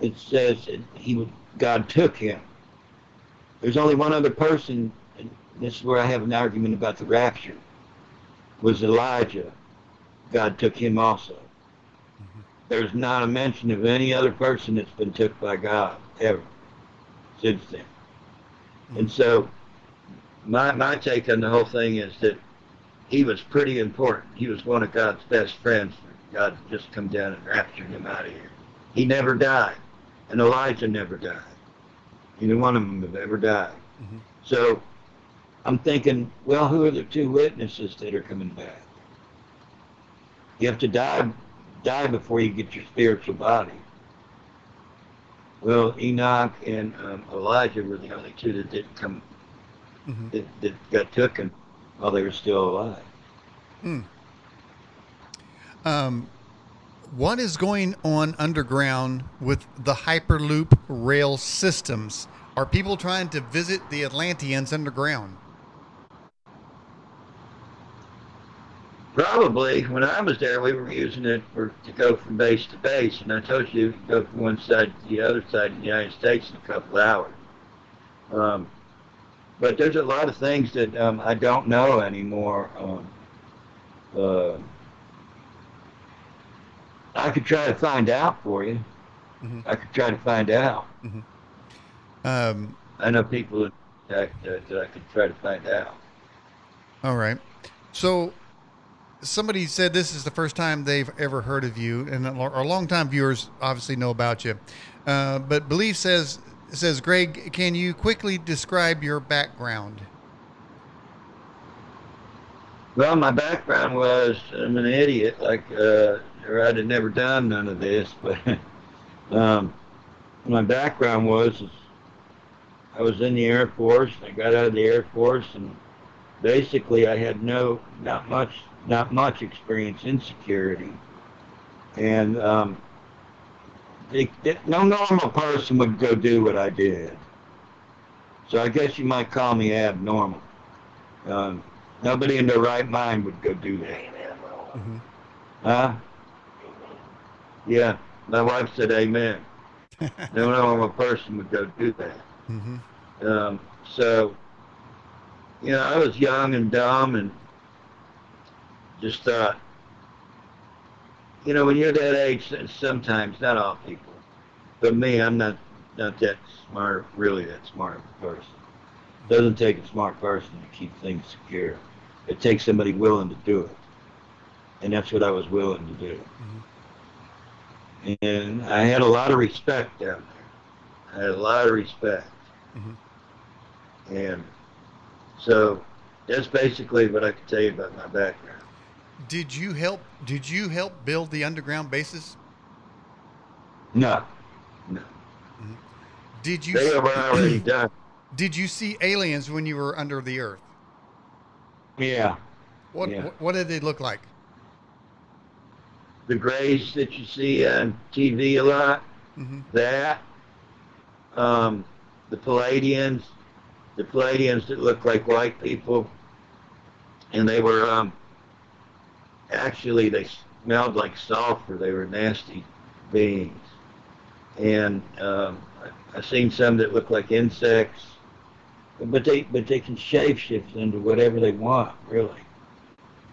it says that he God took him. There's only one other person, and this is where I have an argument about the rapture was Elijah. God took him also. There's not a mention of any other person that's been took by God ever since then. And so my my take on the whole thing is that he was pretty important. He was one of God's best friends. God just come down and raptured him out of here. He never died. And Elijah never died. Neither one of them have ever died. Mhm. So I'm thinking, well, who are the two witnesses that are coming back? You have to die die before you get your spiritual body. Well, Enoch and um, Elijah were the only two that didn't come hmm that, that got taken while they were still alive. Um, what is going on underground with the Hyperloop rail systems? Are people trying to visit the Atlanteans underground? Probably when I was there, we were using it for to go from base to base, and I told you you could go from one side to the other side of the United States in a couple of hours. Um, but there's a lot of things that um, I don't know anymore. Um, uh, I could try to find out for you. Mhm. I could try to find out. Um, I know people that, that, that I could try to find out. all right. So somebody said this is the first time they've ever heard of you, and our longtime viewers obviously know about you. Uh, but Belief says says Greg, can you quickly describe your background? Well, my background was I'm an idiot, like, uh, I'd have never done none of this. But um, my background was I was in the Air Force. I got out of the Air Force, and basically I had no, not much, not much experience in security, and um, it, it, no normal person would go do what I did. So I guess you might call me abnormal. Um, Nobody in their right mind would go do that. hmm Huh? Yeah, my wife said amen. No normal person would go do that. hmm Um, so, you know, I was young and dumb and just thought, you know, when you're that age, sometimes, not all people, but me, I'm not, not that smart, really that smart of a person. It doesn't take a smart person to keep things secure. It takes somebody willing to do it. And that's what I was willing to do. And I had a lot of respect down there. I had a lot of respect. Mhm. And so that's basically what I could tell you about my background. Did you help? Did you help build the underground bases? No, Did you? they were already done. Did you see aliens when you were under the earth? Yeah. What Yeah. what, what did they look like? The grays that you see on TV a lot, hmm that, um, the Palladians, the Palladians that look like white people, and they were, um, actually they smelled like sulfur. They were nasty beings. And um, I- I've seen some that look like insects, but they but they can shapeshift into whatever they want, really.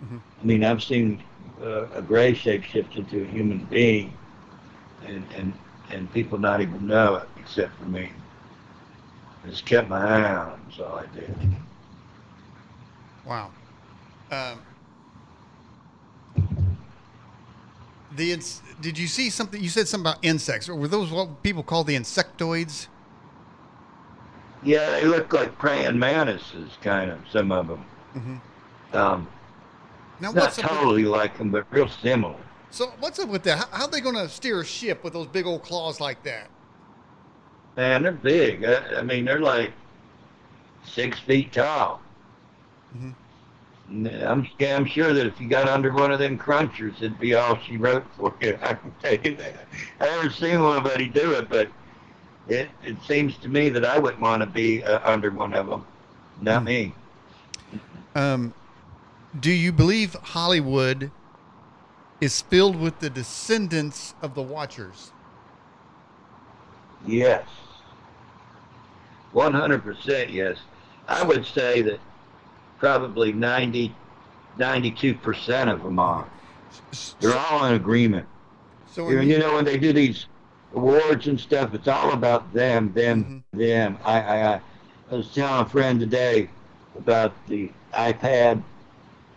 Mhm. I mean, I've seen uh, a gray shape shift into a human being, and and and people not even know it except for me. I just kept my eye on them, that's all I did. Wow. Um, the ins- did you see something? You said something about insects. Or were those what people call the insectoids? Yeah, they look like praying mantises, kind of. Some of them. Mm-hmm. Um, Now, not what's up? With, totally like them, but real similar. so, what's up with that? How, how are they going to steer a ship with those big old claws like that? Man, they're big. I, I mean, they're like six feet tall. Mhm. I'm, I'm sure that if you got under one of them crunchers, it'd be all she wrote for you. I can tell you that. I haven't seen anybody do it, but it it seems to me that I wouldn't want to be uh, under one of them. Not me. Um, do you believe Hollywood is filled with the descendants of the Watchers? Yes. 100% yes. I would say that probably 90, 92% of them are. They're all in agreement. So, You you know, when they do these awards and stuff, it's all about them, them, them. I, I, I was telling a friend today about the iPad,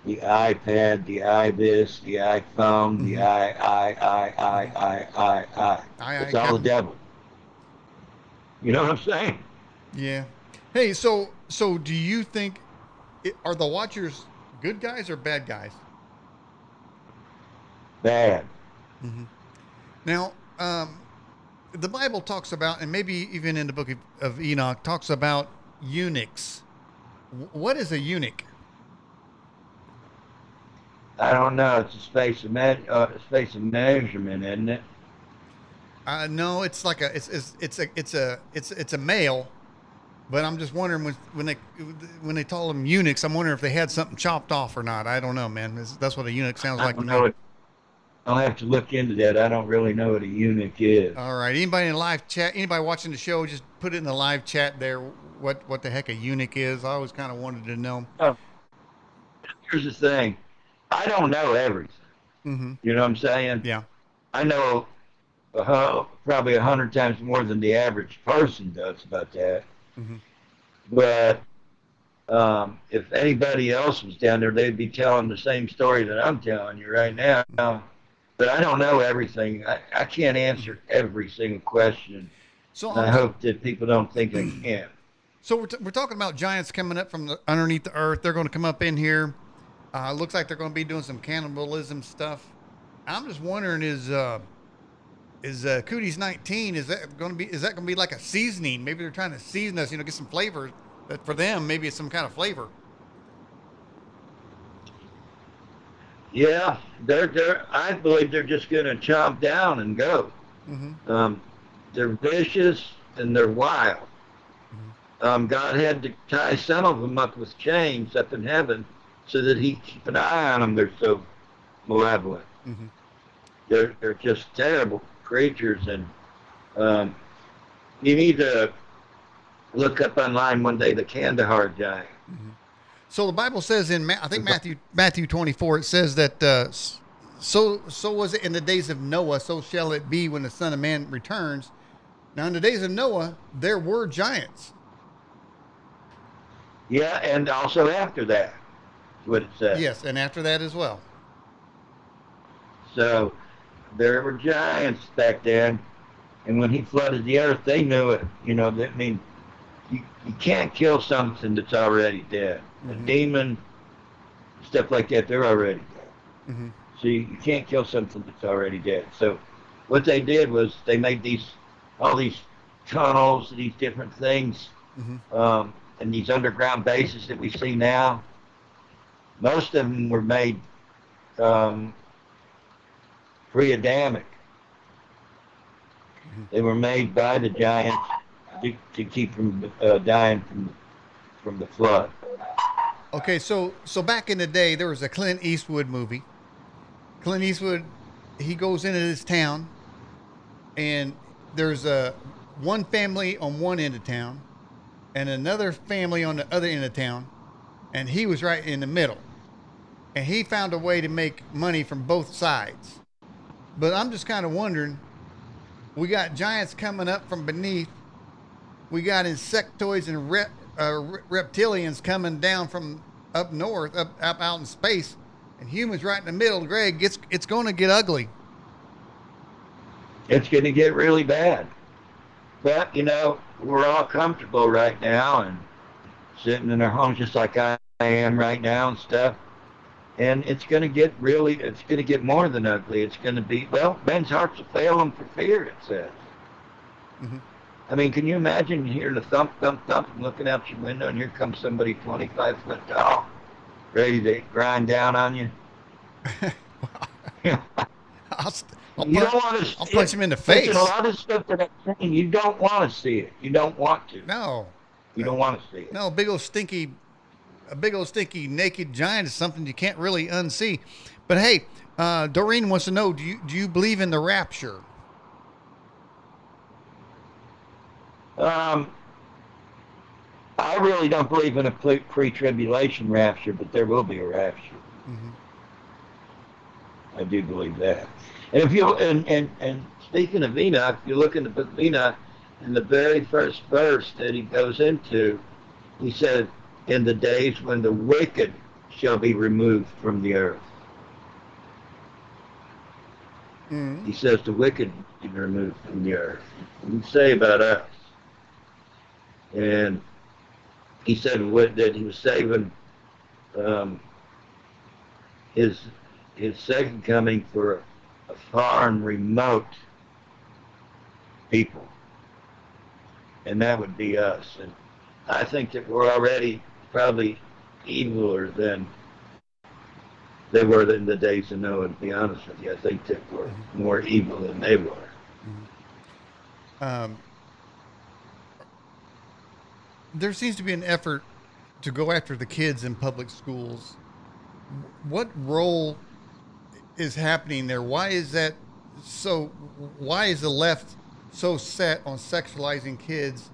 the iPad, the iThis, the iPhone, the Mhm. i, I, I, I, I, I, I. It's I all the devil. You know what I'm saying? Yeah. Hey, so so do you think it, are the Watchers good guys or bad guys? Bad. Mm-hmm. Now, um, the Bible talks about, and maybe even in the book of, of Enoch, talks about eunuchs. W- What is a eunuch? I don't know. It's a space of me- uh, space of measurement, isn't it? Uh, no, it's like a it's, it's it's a it's a it's it's a male, but I'm just wondering when when they when they call them eunuchs, I'm wondering if they had something chopped off or not. I don't know, man. That's- That's what a eunuch sounds I like. don't know it. I'll have to look into that. I don't really know what a eunuch is. All right. Anybody in live chat? Anybody watching the show? Just put it in the live chat there. What what the heck a eunuch is? I always kind of wanted to know. Here's the thing. I don't know everything. Mm-hmm. You know what I'm saying? Yeah. I know hu- probably a hundred times more than the average person does about that. Mhm. But um, if anybody else was down there, they'd be telling the same story that I'm telling you right now. But I don't know everything. I, I can't answer every single question. So I hope that people don't think I can. so we're, t- we're talking about giants coming up from the, underneath the earth. They're going to come up in here. Uh, looks like they're going to be doing some cannibalism stuff. I'm just wondering is uh, is uh, Cooties 19 is that going to be is that going to be like a seasoning? Maybe they're trying to season us, you know, get some flavor. That for them, maybe it's some kind of flavor. Yeah, they're they're. I believe they're just going to chomp down and go. Mm-hmm. Um, they're vicious and they're wild. Um, God had to tie some of them up with chains up in heaven so that He keep an eye on them. They're so malevolent. Mm-hmm. They're they're just terrible creatures, and um, you need to look up online one day the Kandahar giant. So the Bible says in I think Matthew Matthew 24 it says that uh, so so was it in the days of Noah so shall it be when the son of man returns. Now in the days of Noah there were giants. Yeah, and also after that. what it says. Yes, and after that as well. So there were giants back then, and when he flooded the earth, they knew it. You know, I mean, you, you can't kill something that's already dead. A Mhm. demon, stuff like that, they're already dead. Mm-hmm. So you, can't kill something that's already dead. So what they did was they made these, all these tunnels, these different things, Mhm. um, and these underground bases that we see now. Most of them were made um, pre-Adamic. They were made by the giants to, to keep from uh, dying from from the flood. Okay, so so back in the day there was a Clint Eastwood movie. Clint Eastwood he goes into this town and there's a one family on one end of town and another family on the other end of town and he was right in the middle. and he found a way to make money from both sides. But I'm just kind of wondering we got giants coming up from beneath, we got insectoids and rep, uh, reptilians coming down from up north, up, up out in space, and humans right in the middle. Greg, it's, it's going to get ugly. It's going to get really bad. But, you know, we're all comfortable right now and sitting in our homes just like I am right now and stuff. And it's going to get really, it's going to get more than ugly. It's going to be, well, men's hearts will fail them for fear, it says. Mm-hmm. I mean, can you imagine hearing a thump, thump, thump, and looking out your window, and here comes somebody 25 foot tall, ready to grind down on you? I'll, I'll you punch, don't want to. I'll punch him in the face. There's a lot of stuff that I'm saying. You don't want to see it. You don't want to. No, You don't want to see it. no, big old stinky, a big old stinky naked giant is something you can't really unsee. But hey, uh, Doreen wants to know: Do you do you believe in the rapture? Um, I really don't believe in a pre- pre-tribulation rapture, but there will be a rapture. Mhm. I do believe that. And if you and and and speaking of Enoch, if you look in the book of Enoch, in the very first verse that he goes into, he said, "In the days when the wicked shall be removed from the earth." Mhm. He says the wicked be removed from the earth. What did he say about us? And he said what, that he was saving um, his his second coming for a far and remote people, and that would be us. And I think that we're already probably eviler than they were in the days of Noah. To be honest with you, I think that we're more evil than they were. Um, there seems to be an effort to go after the kids in public schools. What role is happening there? Why is that so? Why is the left so set on sexualizing kids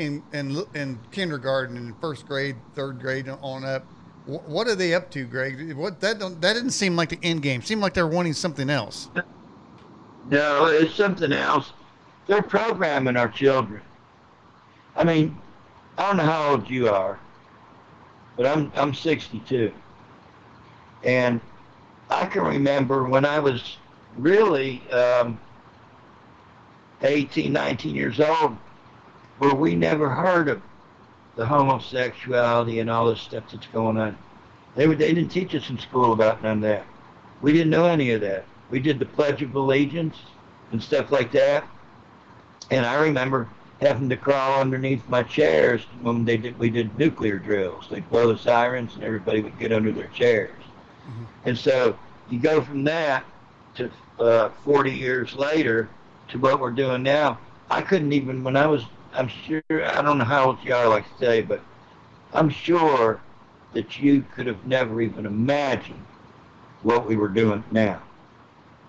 in in, in kindergarten and first grade, third grade, on up? What are they up to, Greg? What that don't, that didn't seem like the end game. Seemed like they're wanting something else. No, it's something else. They're programming our children. I mean, I don't know how old you are, but I'm I'm 62, and I can remember when I was really um, 18, 19 years old, where we never heard of the homosexuality and all this stuff that's going on. They were, they didn't teach us in school about none of that. We didn't know any of that. We did the Pledge of Allegiance and stuff like that. And I remember having to crawl underneath my chairs when they did we did nuclear drills. They'd blow the sirens and everybody would get under their chairs. Mhm. And so you go from that to uh, 40 years later to what we're doing now. I couldn't even when I was I'm sure I don't know how old you are like I say, but I'm sure that you could have never even imagined what we were doing now.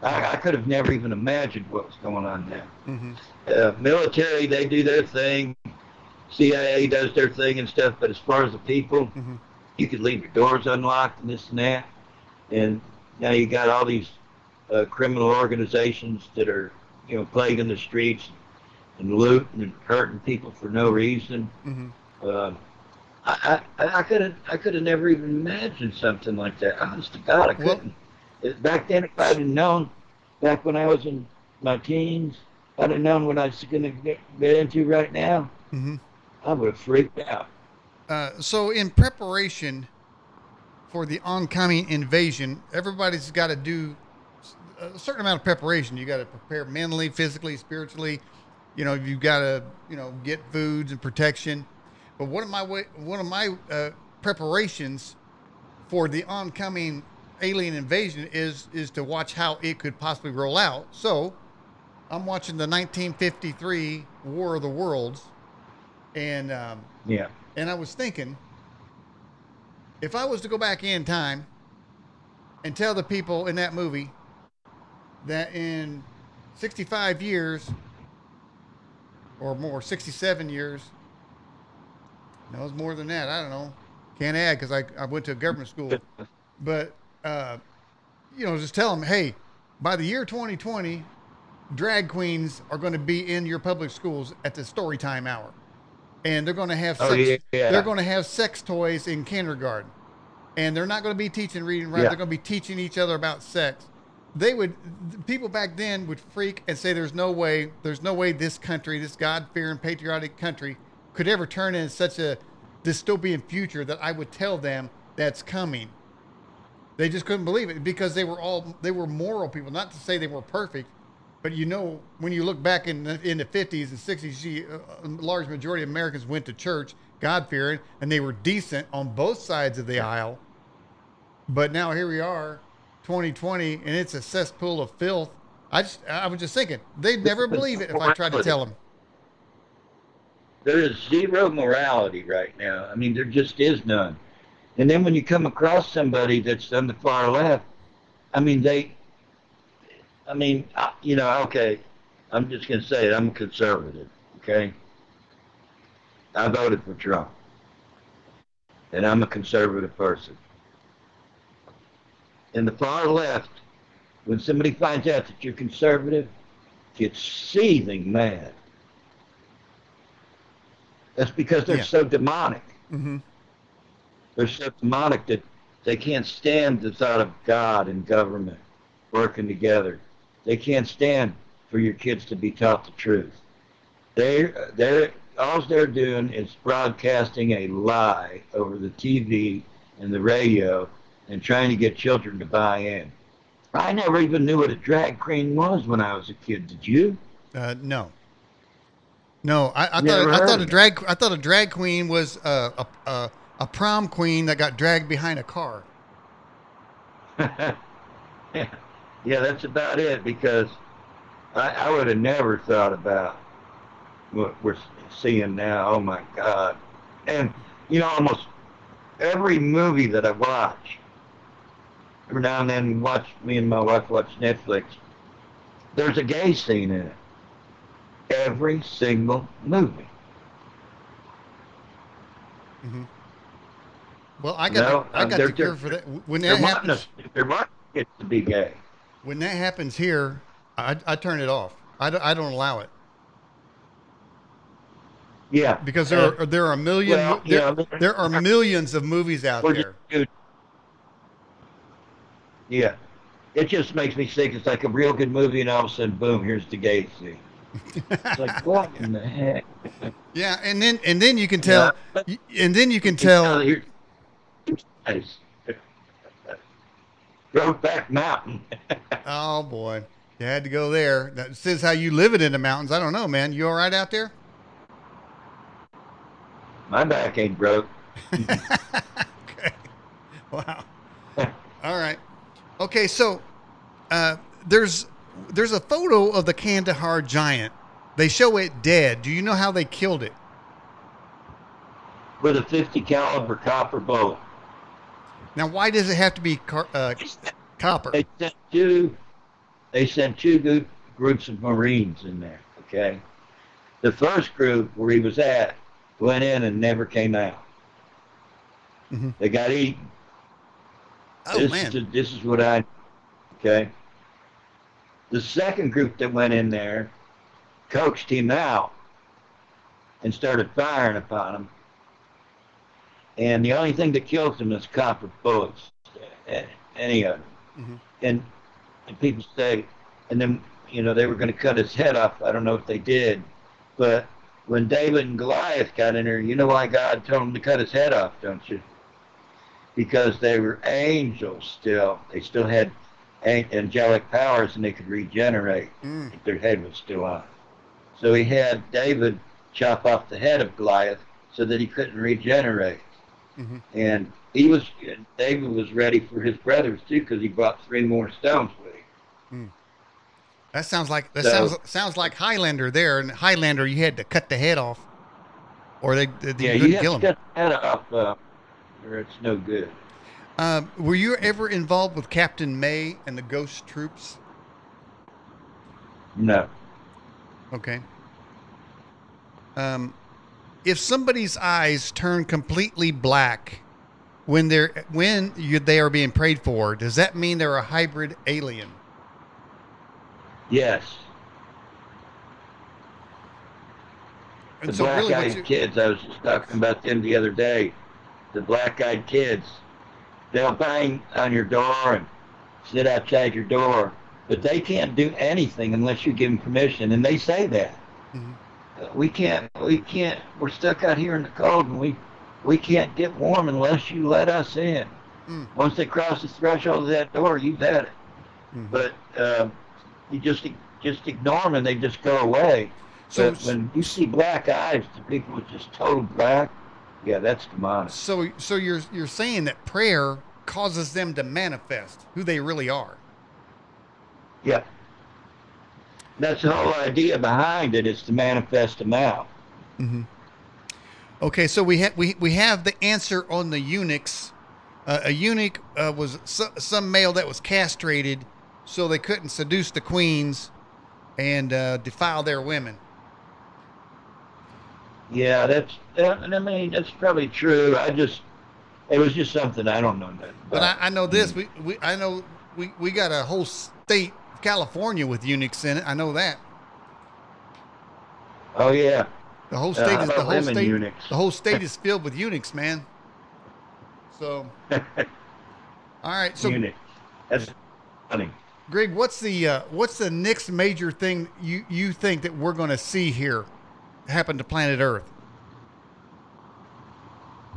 I, I could have never even imagined what was going on now Mm-hmm. uh, military, they do their thing. CIA does their thing and stuff. But as far as the people, Mhm. you could leave your doors unlocked and this and that. And now you got all these uh, criminal organizations that are, you know, plaguing the streets and looting and hurting people for no reason. Mm-hmm. Um, I, I, I could have, I could have never even imagined something like that. Honest to God, I couldn't. It- back then, if I'd have known, back when I was in my teens, I'd have known what I was going to get, get into right now. Mm-hmm. I would have freaked out. Uh, so, in preparation for the oncoming invasion, everybody's got to do a certain amount of preparation. You got to prepare mentally, physically, spiritually. You know, you've got to you know get foods and protection. But one of my way, one of my uh, preparations for the oncoming alien invasion is is to watch how it could possibly roll out. So, I'm watching the 1953 War of the Worlds, and um, Yeah. and I was thinking, if I was to go back in time and tell the people in that movie that in 65 years or more, 67 years, no, it's more than that. I don't know. Can't add because I, I went to a government school. but uh, you know, just tell them, hey, by the year 2020, drag queens are going to be in your public schools at the story time hour, and they're going to have Oh, sex, yeah, yeah. they're going to have sex toys in kindergarten, and they're not going to be teaching reading writing. Yeah. They're going to be teaching each other about sex. They would people back then would freak and say, "There's no way, there's no way this country, this God-fearing patriotic country, could ever turn into such a dystopian future that I would tell them that's coming." They just couldn't believe it because they were all they were moral people. Not to say they were perfect, but you know when you look back in the, in the 50s and 60s, you see a, large majority of Americans went to church, God fearing, and they were decent on both sides of the aisle. But now here we are, 2020, and it's a cesspool of filth. I just I was just thinking they'd never believe it if I tried to tell them. There is zero morality right now. I mean, there just is none. And then when you come across somebody that's on the far left, I mean, they, I mean, you know, okay, I'm just going to say it. I'm a conservative, okay? I voted for Trump. And I'm a conservative person. And the far left, when somebody finds out that you're conservative, gets seething mad. That's because they're Yeah. so demonic. Mm-hmm. They're so demonic that they can't stand the thought of God and government working together. They can't stand for your kids to be taught the truth. They they're all they're doing is broadcasting a lie over the TV and the radio and trying to get children to buy in. I never even knew what a drag queen was when I was a kid. Did you? Uh, no. No, I, I thought I thought a drag I thought a drag queen was a, a a prom queen that got dragged behind a car. yeah, that's about it because I, I would have never thought about what we're seeing now. Oh my God. And, you know, almost every movie that I watch, every now and then watch, me and my wife watch Netflix, there's a gay scene in it. Every single movie. Well, I got No, I um, got the cure for that. When that happens, they're it to be gay. when that happens here, I, I turn it off. I, don't- I don't allow it Yeah. because there are there are a million well, there, yeah, there are millions of movies out there. dude. Yeah. It just makes me sick. it's like a real good movie, and all of a sudden, boom, here's the gay scene. It's like, what in the heck? Yeah, and then and then you can tell, y- and then you can tell. Brokeback Mountain. Oh boy, you had to go there. That says how you live it in the mountains. I don't know, man. You all right out there? My back ain't broke. okay. Wow. All right. Okay, so uh, there's there's a photo of the Kandahar giant. They show it dead. Do you know how they killed it? With a 50 caliber copper bullet. Now, why does it have to be car- uh, copper? They sent two. They sent two group, groups of Marines in there. Okay, the first group where he was at went in and never came out. Mhm. They got eaten. Oh this man. Is, this is what I. Okay. The second group that went in there coaxed him out and started firing upon him. And the only thing that kills him is copper bullets, any of them. Mhm. And, and people say, and then you know they were going to cut his head off. I don't know if they did, but when David and Goliath got in there, you know why God told him to cut his head off, don't you? Because they were angels still. They still had angelic powers and they could regenerate Mm. if their head was still on. So he had David chop off the head of Goliath so that he couldn't regenerate. Mhm. And he was David was ready for his brothers too because he brought three more stones with him. That sounds like that So- sounds sounds like Highlander there. And Highlander, you had to cut the head off, or they, they Yeah, couldn't you have kill to him. cut the head off, uh, or it's no good. Um, were you ever involved with Captain May and the Ghost Troops? No. Okay. Um, if somebody's eyes turn completely black, when they're when you, they are being prayed for, does that mean they're a hybrid alien? Yes. And the so really, black-eyed you, kids, I was talking about them the other day. The black-eyed kids, they'll bang on your door and sit outside your door, but they can't do anything unless you give them permission, and they say that. Mhm. Uh, We can't, we can't, we're stuck out here in the cold, and we, we can't get warm unless you let us in. Mm. Once they cross the threshold of that door, you've had it. Mhm. But uh, you just just ignore them, and they just go away. so But when you see black eyes the people with just total black, yeah, that's demonic. so so you're you're saying that prayer causes them to manifest who they really are. Yeah. That's the whole idea behind it is to manifest them out. Mm-hmm. Okay, so we have we we have the answer on the eunuchs. Uh, a eunuch uh, was so, some male that was castrated, so they couldn't seduce the queens and uh, defile their women. Yeah, that's. that- I mean, that's probably true. I just, it was just something I don't know nothing But. I, I know this. We, we I know we, we got a whole state, of California, with eunuchs in it. I know that. oh yeah, The whole Uh, state how is the whole state. eunuchs? The whole state is filled with eunuchs, man. So, all right. So, unit. That's funny. Greg, what's the uh, what's the next major thing you you think that we're going to see here happen to planet Earth?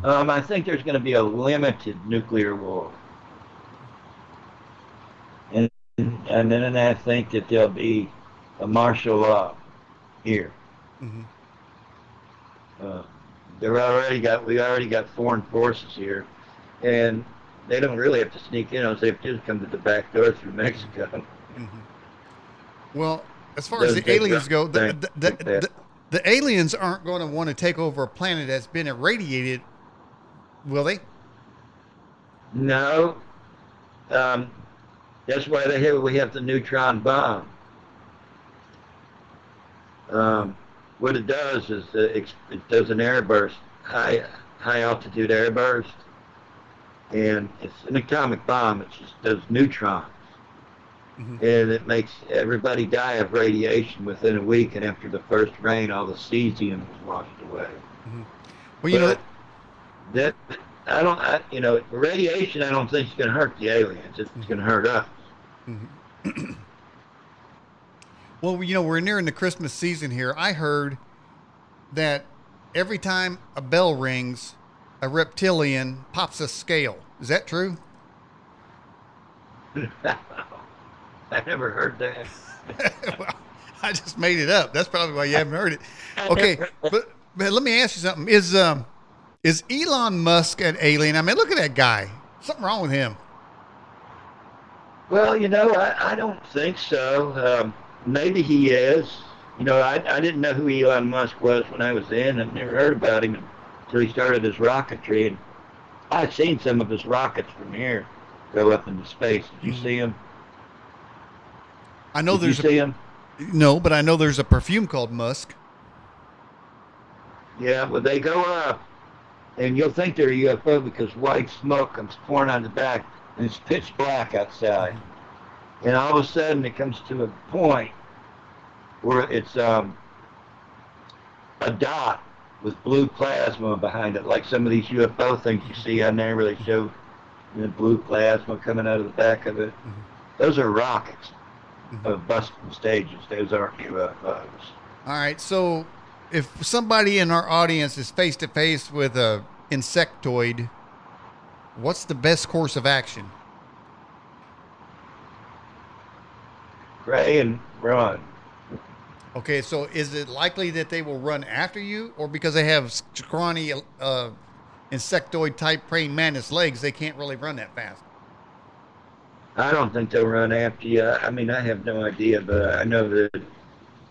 Um, I think there's going to be a limited nuclear war, and and then I think that there'll be a martial law here. hmm Uh, they're already got we already got foreign forces here, and they don't really have to sneak in. They have to just come to the back door through Mexico. hmm Well, as far as the aliens go, the the, the. The, aliens aren't going to want to take over a planet that's been irradiated, will they? No, um, that's why they have we have the neutron bomb. Um, what it does is it, it does an air burst, high high altitude air burst, and it's an atomic bomb. It just does neutrons, Mhm. and it makes everybody die of radiation within a week. And after the first rain, all the cesium is washed away. Mm-hmm. Well, you know, But that I don't, I, you know, radiation. I don't think is going to hurt the aliens. It's mm-hmm. going to hurt us. Mm-hmm. Well, you know, we're nearing the Christmas season here. I heard that every time a bell rings, a reptilian pops a scale. Is that true? I never heard that. well, I just made it up. That's probably why you haven't heard it. Okay, but, but let me ask you something. Is um is Elon Musk an alien? I mean, look at that guy. Something wrong with him. Well, you know, I, I don't think so. Um, maybe he is. You know, I, I didn't know who Elon Musk was when I was in. I've never heard about him until he started his rocketry. And I've seen some of his rockets from here go up into space. Did you Mhm. see him? I know Did you there's see a, him? no, but I know there's a perfume called Musk. Yeah, well, they go up, and you'll think they're a UFO because white smoke comes pouring out the back, and it's pitch black outside. And all of a sudden, it comes to a point where it's um, a dot with blue plasma behind it, like some of these UFO things you see on there where they show the blue plasma coming out of the back of it. Those are rockets Mhm. of busting stages. Those aren't UFOs. All right, so if somebody in our audience is face to face with a insectoid, what's the best course of action? Pray and run. Okay, so is it likely that they will run after you, or because they have scrawny uh, insectoid type praying mantis legs, they can't really run that fast? I don't think they'll run after you. I mean, I have no idea, but I know that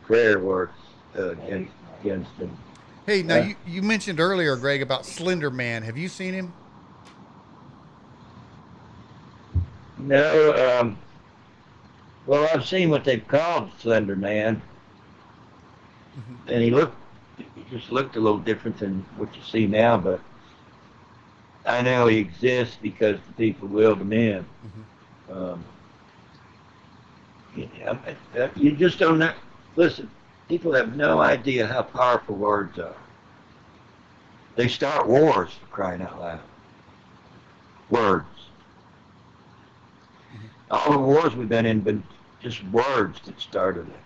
prayer works uh, against, against them. Hey, now Yeah. you, you mentioned earlier, Greg, about Slender Man. Have you seen him? No, um, well, I've seen what they've called Slender Man, and he looked, he just looked a little different than what you see now, but I know he exists because the people willed him in. Um, you just don't know. Listen, people have no idea how powerful words are. They start wars for crying out loud. Words. All the wars we've been in been just words that started it.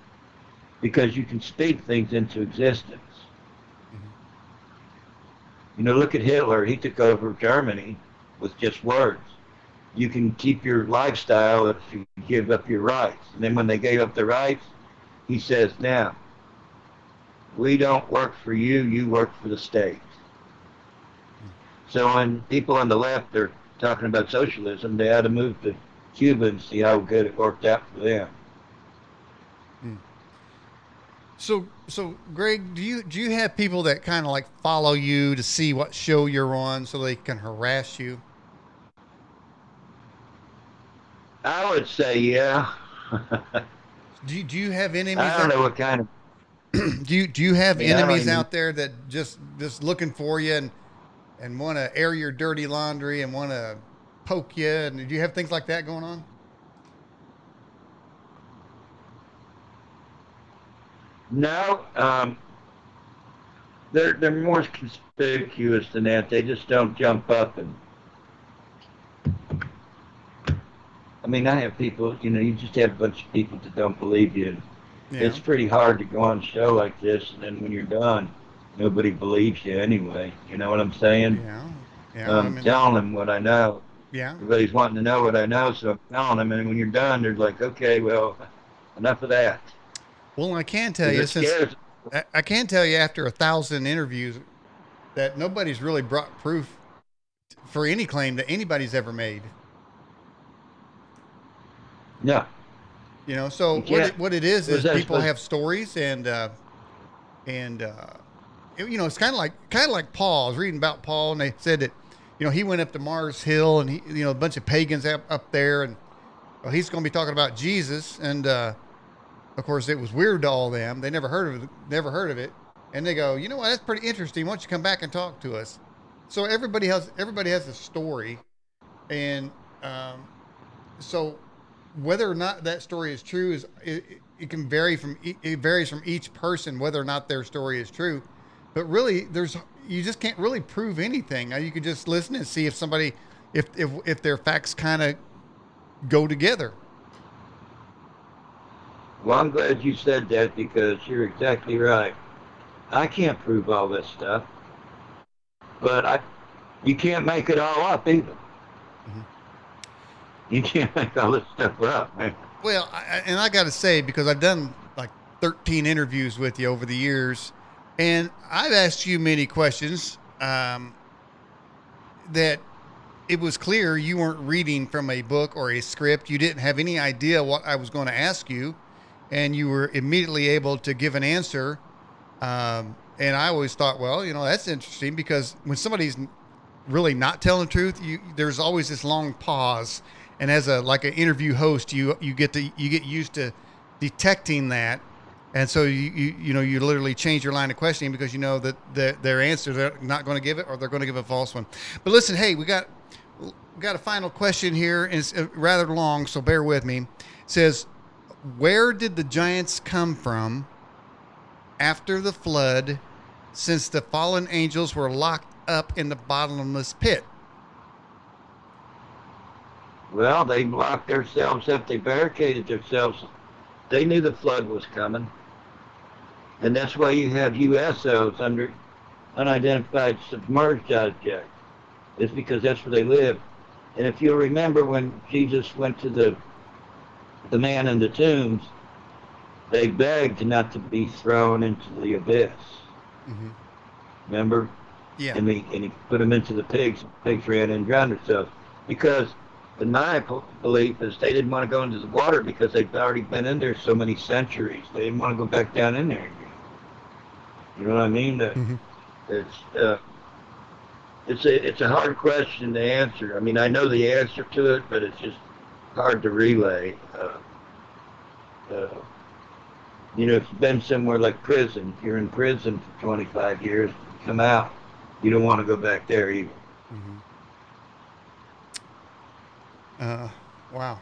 Because you can speak things into existence. You know, look at Hitler. He took over Germany with just words. You can keep your lifestyle if you give up your rights. And then when they gave up the rights, he says, now, we don't work for you, you work for the state. So when people on the left are talking about socialism, they ought to move to Cuba and see how good it worked out for them. Hmm. So, so Greg, do you do you have people that kind of like follow you to see what show you're on, so they can harass you? I would say, yeah. Do you, do you have enemies? I don't know what kind of. do you do you have Yeah, enemies even- out there that just just looking for you and and want to air your dirty laundry and want to poke you? And do you have things like that going on? No, um, they're they're more conspicuous than that. They just don't jump up and. I mean, I have people. You know, you just have a bunch of people that don't believe you. Yeah. It's pretty hard to go on a show like this, and then when you're done, nobody believes you anyway. You know what I'm saying? yeah. Yeah. I'm I mean, telling them what I know. yeah. Everybody's wanting to know what I know, so I'm telling them. And when you're done, they're like, "Okay, well, enough of that." Well, I can tell you since scares I, I can tell you after a thousand interviews that nobody's really brought proof for any claim that anybody's ever made. No. You know, so You what it, what it is is people have stories and uh, and uh, it- you know it's kind of like kind of like Paul. I was reading about Paul and they said that you know he went up to Mars Hill and he you know a bunch of pagans up, up there and well, he's going to be talking about Jesus and uh, of course it was weird to all them. They never heard of it, never heard of it, and they go, you know what? That's pretty interesting. Why don't you come back and talk to us? So everybody has everybody has a story, and um, so whether or not that story is true is it, it can vary from it varies from each person whether or not their story is true but really there's you just can't really prove anything Uh, you could just listen and see if somebody if if, if their facts kind of go together Well, I'm glad you said that because you're exactly right. I can't prove all this stuff, but I, you can't make it all up either. You can't make all this stuff up, man. well I- and i got to say because i've done like 13 interviews with you over the years and i've asked you many questions um, that it was clear you weren't reading from a book or a script. You didn't have any idea what I was going to ask you, and you were immediately able to give an answer. Um, and I always thought, well, you know, that's interesting because when somebody's really not telling the truth, you, there's always this long pause. And as a like an interview host, you you get to you get used to detecting that, and so you you, you know you literally change your line of questioning because you know that the, their answer they're not going to give it or they're going to give a false one. But listen, hey, we got we got a final question here, and it's uh, rather long, so bear with me. It says, where did the giants come from after the flood, since the fallen angels were locked up in the bottomless pit? Well, they locked themselves up. They barricaded themselves. They knew the flood was coming. And that's why you have USOs under unidentified submerged objects. It's because that's where they live. And if you remember when Jesus went to the the man in the tombs, they begged not to be thrown into the abyss. Mm-hmm. Remember? Yeah. and he and he put them into the pigs. Pigs ran and drowned themselves because the my belief is they didn't want to go into the water because they'd already been in there so many centuries. They didn't want to go back down in there again. You know what I mean? That Mhm. It's uh, it's a it's a hard question to answer. I mean, I know the answer to it, but it's just hard to relay. Uh, uh, you know, if you've been somewhere like prison, if you're in prison for 25 years, come out, you don't want to go back there either. Mhm. Uh, wow.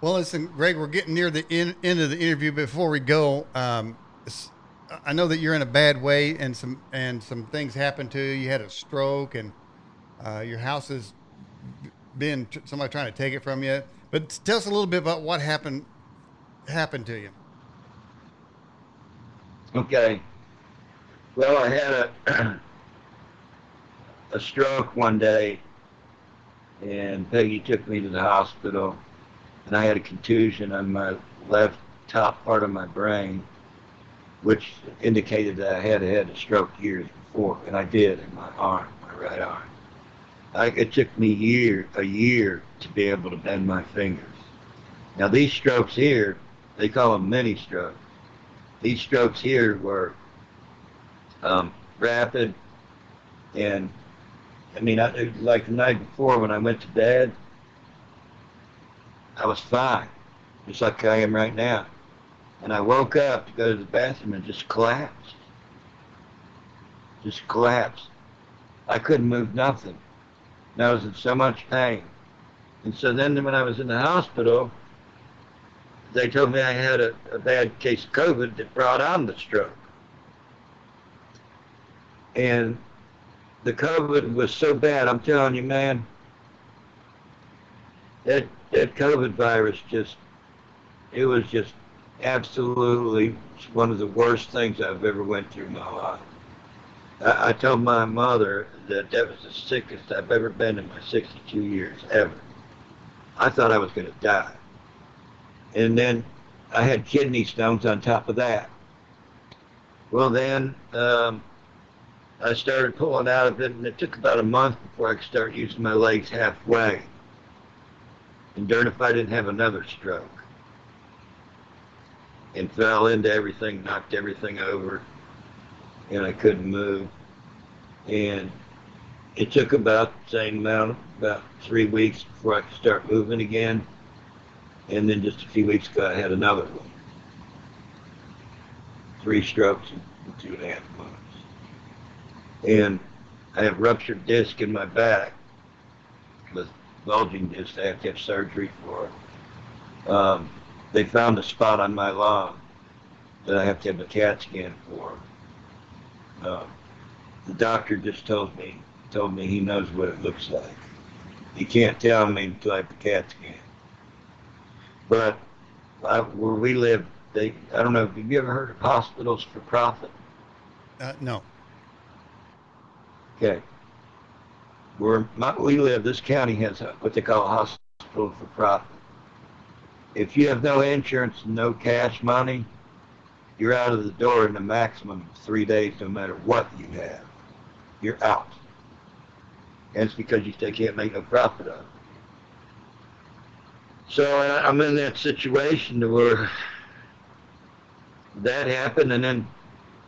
Well, listen, Greg, we're getting near the in, end of the interview. Before we go, um, I know that you're in a bad way, and some and some things happened to you. You had a stroke, and uh, your house has been somebody trying to take it from you. But tell us a little bit about what happened happened to you. Okay. Well, I had a a stroke one day, and Peggy took me to the hospital, and I had a contusion on my left top part of my brain, which indicated that I had had a stroke years before, and I did in my arm, my right arm. I, it took me year a year to be able to bend my fingers. Now these strokes here, they call them mini strokes these strokes here were um, rapid and I mean, I, like the night before when I went to bed, I was fine, just like I am right now. And I woke up to go to the bathroom and just collapsed. Just collapsed. I couldn't move nothing. And I was in so much pain. And so then when I was in the hospital, they told me I had a, a bad case of COVID that brought on the stroke. And the COVID was so bad, I'm telling you, man, that, that COVID virus just, it was just absolutely one of the worst things I've ever went through in my life. I, I told my mother that that was the sickest I've ever been in my 62 years, ever. I thought I was going to die. And then I had kidney stones on top of that. Well, then um, I started pulling out of it, and it took about a month before I could start using my legs halfway. And darn if I didn't have another stroke. And fell into everything, knocked everything over, and I couldn't move. And it took about the same amount, about three weeks before I could start moving again. And then just a few weeks ago, I had another one. Three strokes in two and a half months. And I have ruptured disc in my back with bulging disc. I have to have surgery for. Um, they found a spot on my lung that I have to have a CAT scan for. Um, the doctor just told me told me he knows what it looks like. He can't tell me until I have the CAT scan. But I, where we live, they I don't know. Have you ever heard of hospitals for profit? Uh, no. Okay. Where we live, this county has what they call a hospital for profit. If you have no insurance and no cash money, you're out of the door in a maximum of three days, no matter what you have. You're out. And it's because you they can't make no profit of it. So I'm in that situation where that happened, and then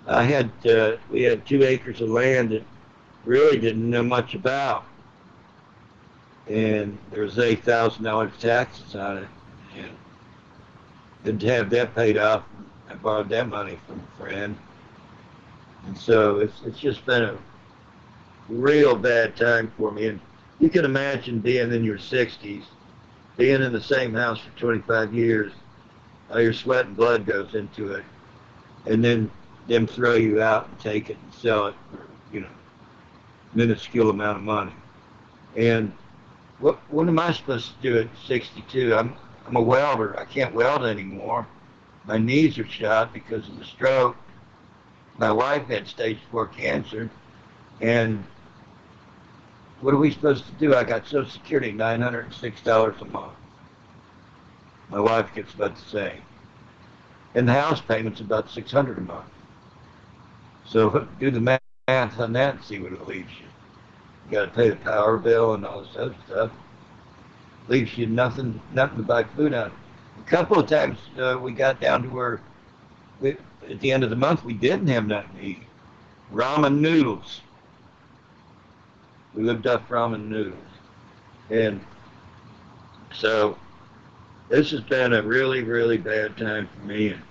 I had uh, we had two acres of land that really didn't know much about, and there was eight thousand dollars taxes on it, and didn't have that paid off. I borrowed that money from a friend, and so it's it's just been a real bad time for me. And you can imagine being in your sixties, being in the same house for twenty five years, all your sweat and blood goes into it, and then them throw you out and take it and sell it for minuscule amount of money. And what what am I supposed to do at 62? I'm I'm a welder. I can't weld anymore. My knees are shot because of the stroke. My wife had stage four cancer, and what are we supposed to do? I got Social Security, nine hundred and six dollars a month. My wife gets about the same, and the house payment's about six hundred a month. So do the math and see what it leaves you. You got to pay the power bill and all this other stuff. Leaves you nothing, nothing to buy food on. A couple of times uh, we got down to where, we, at the end of the month, we didn't have nothing to eat. Ramen noodles. We lived off ramen noodles, and so this has been a really, really bad time for me. And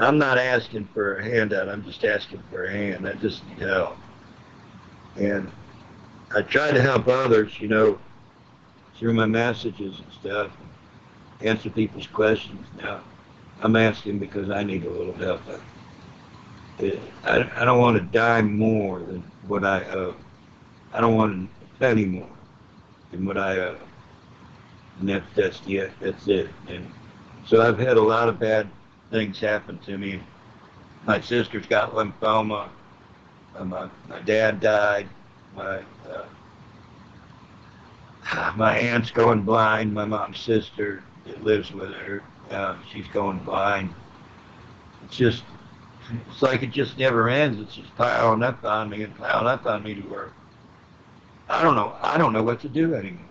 I'm not asking for a handout. I'm just asking for a hand. I just need help. And I try to help others, you know, through my messages and stuff, answer people's questions. Now, I'm asking because I need a little help. I, I, don't want to die more than what I owe. I don't want a penny more than what I owe. And that's that's the that's it. And so I've had a lot of bad things happen to me. My sister's got lymphoma. Uh, my my dad died. My uh, my aunt's going blind. My mom's sister that lives with her, uh, she's going blind. It's just it's like it just never ends. It's just piling up on me and piling up on me to work. I don't know. I don't know what to do anymore.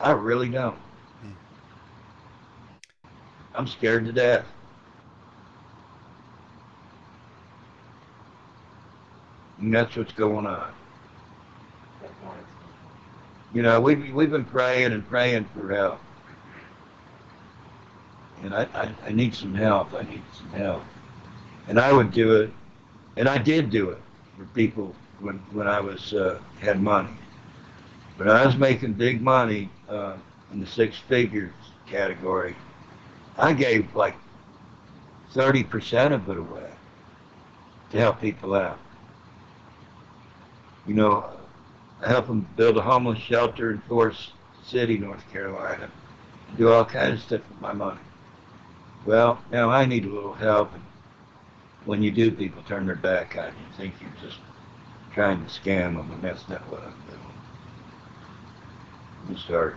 I really don't. I'm scared to death. And that's what's going on. You know, we've, we've been praying and praying for help. And I, I, I need some help. I need some help. And I would do it, and I did do it for people when, when I was uh, had money. But I was making big money uh, in the six figures category. I gave like 30% of it away to help people out. You know, I help them build a homeless shelter in Forest City, North Carolina. Do all kinds of stuff with my money. Well, now I need a little help. And when you do, people turn their back on you. Think you're just trying to scam them, and that's not what I'm doing. I'm sorry.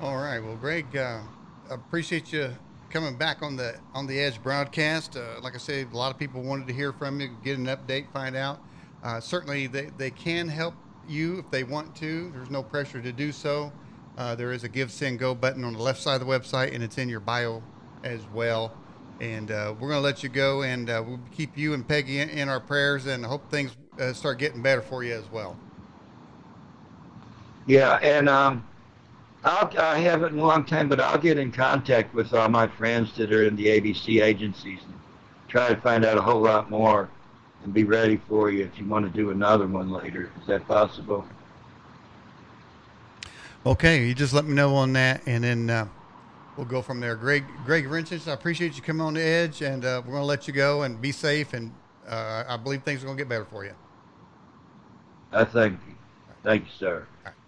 All right. Well, Greg, uh, appreciate you coming back on the on the Edge broadcast. Uh, like I said, a lot of people wanted to hear from you, get an update, find out. Uh, certainly, they, they can help you if they want to. There's no pressure to do so. Uh, there is a Give, Send, Go button on the left side of the website, and it's in your bio as well. And uh, we're going to let you go, and uh, we'll keep you and Peggy in, in our prayers, and hope things uh, start getting better for you as well. Yeah, and um, I'll, I haven't in a long time, but I'll get in contact with all my friends that are in the ABC agencies and try to find out a whole lot more and be ready for you if you want to do another one later. Is that possible? Okay, you just let me know on that, and then uh, we'll go from there. Greg, Greg Rinchich, I appreciate you coming on the edge, and uh, we're going to let you go and be safe. And uh, I believe things are going to get better for you. I thank you. Thank you, sir. All right.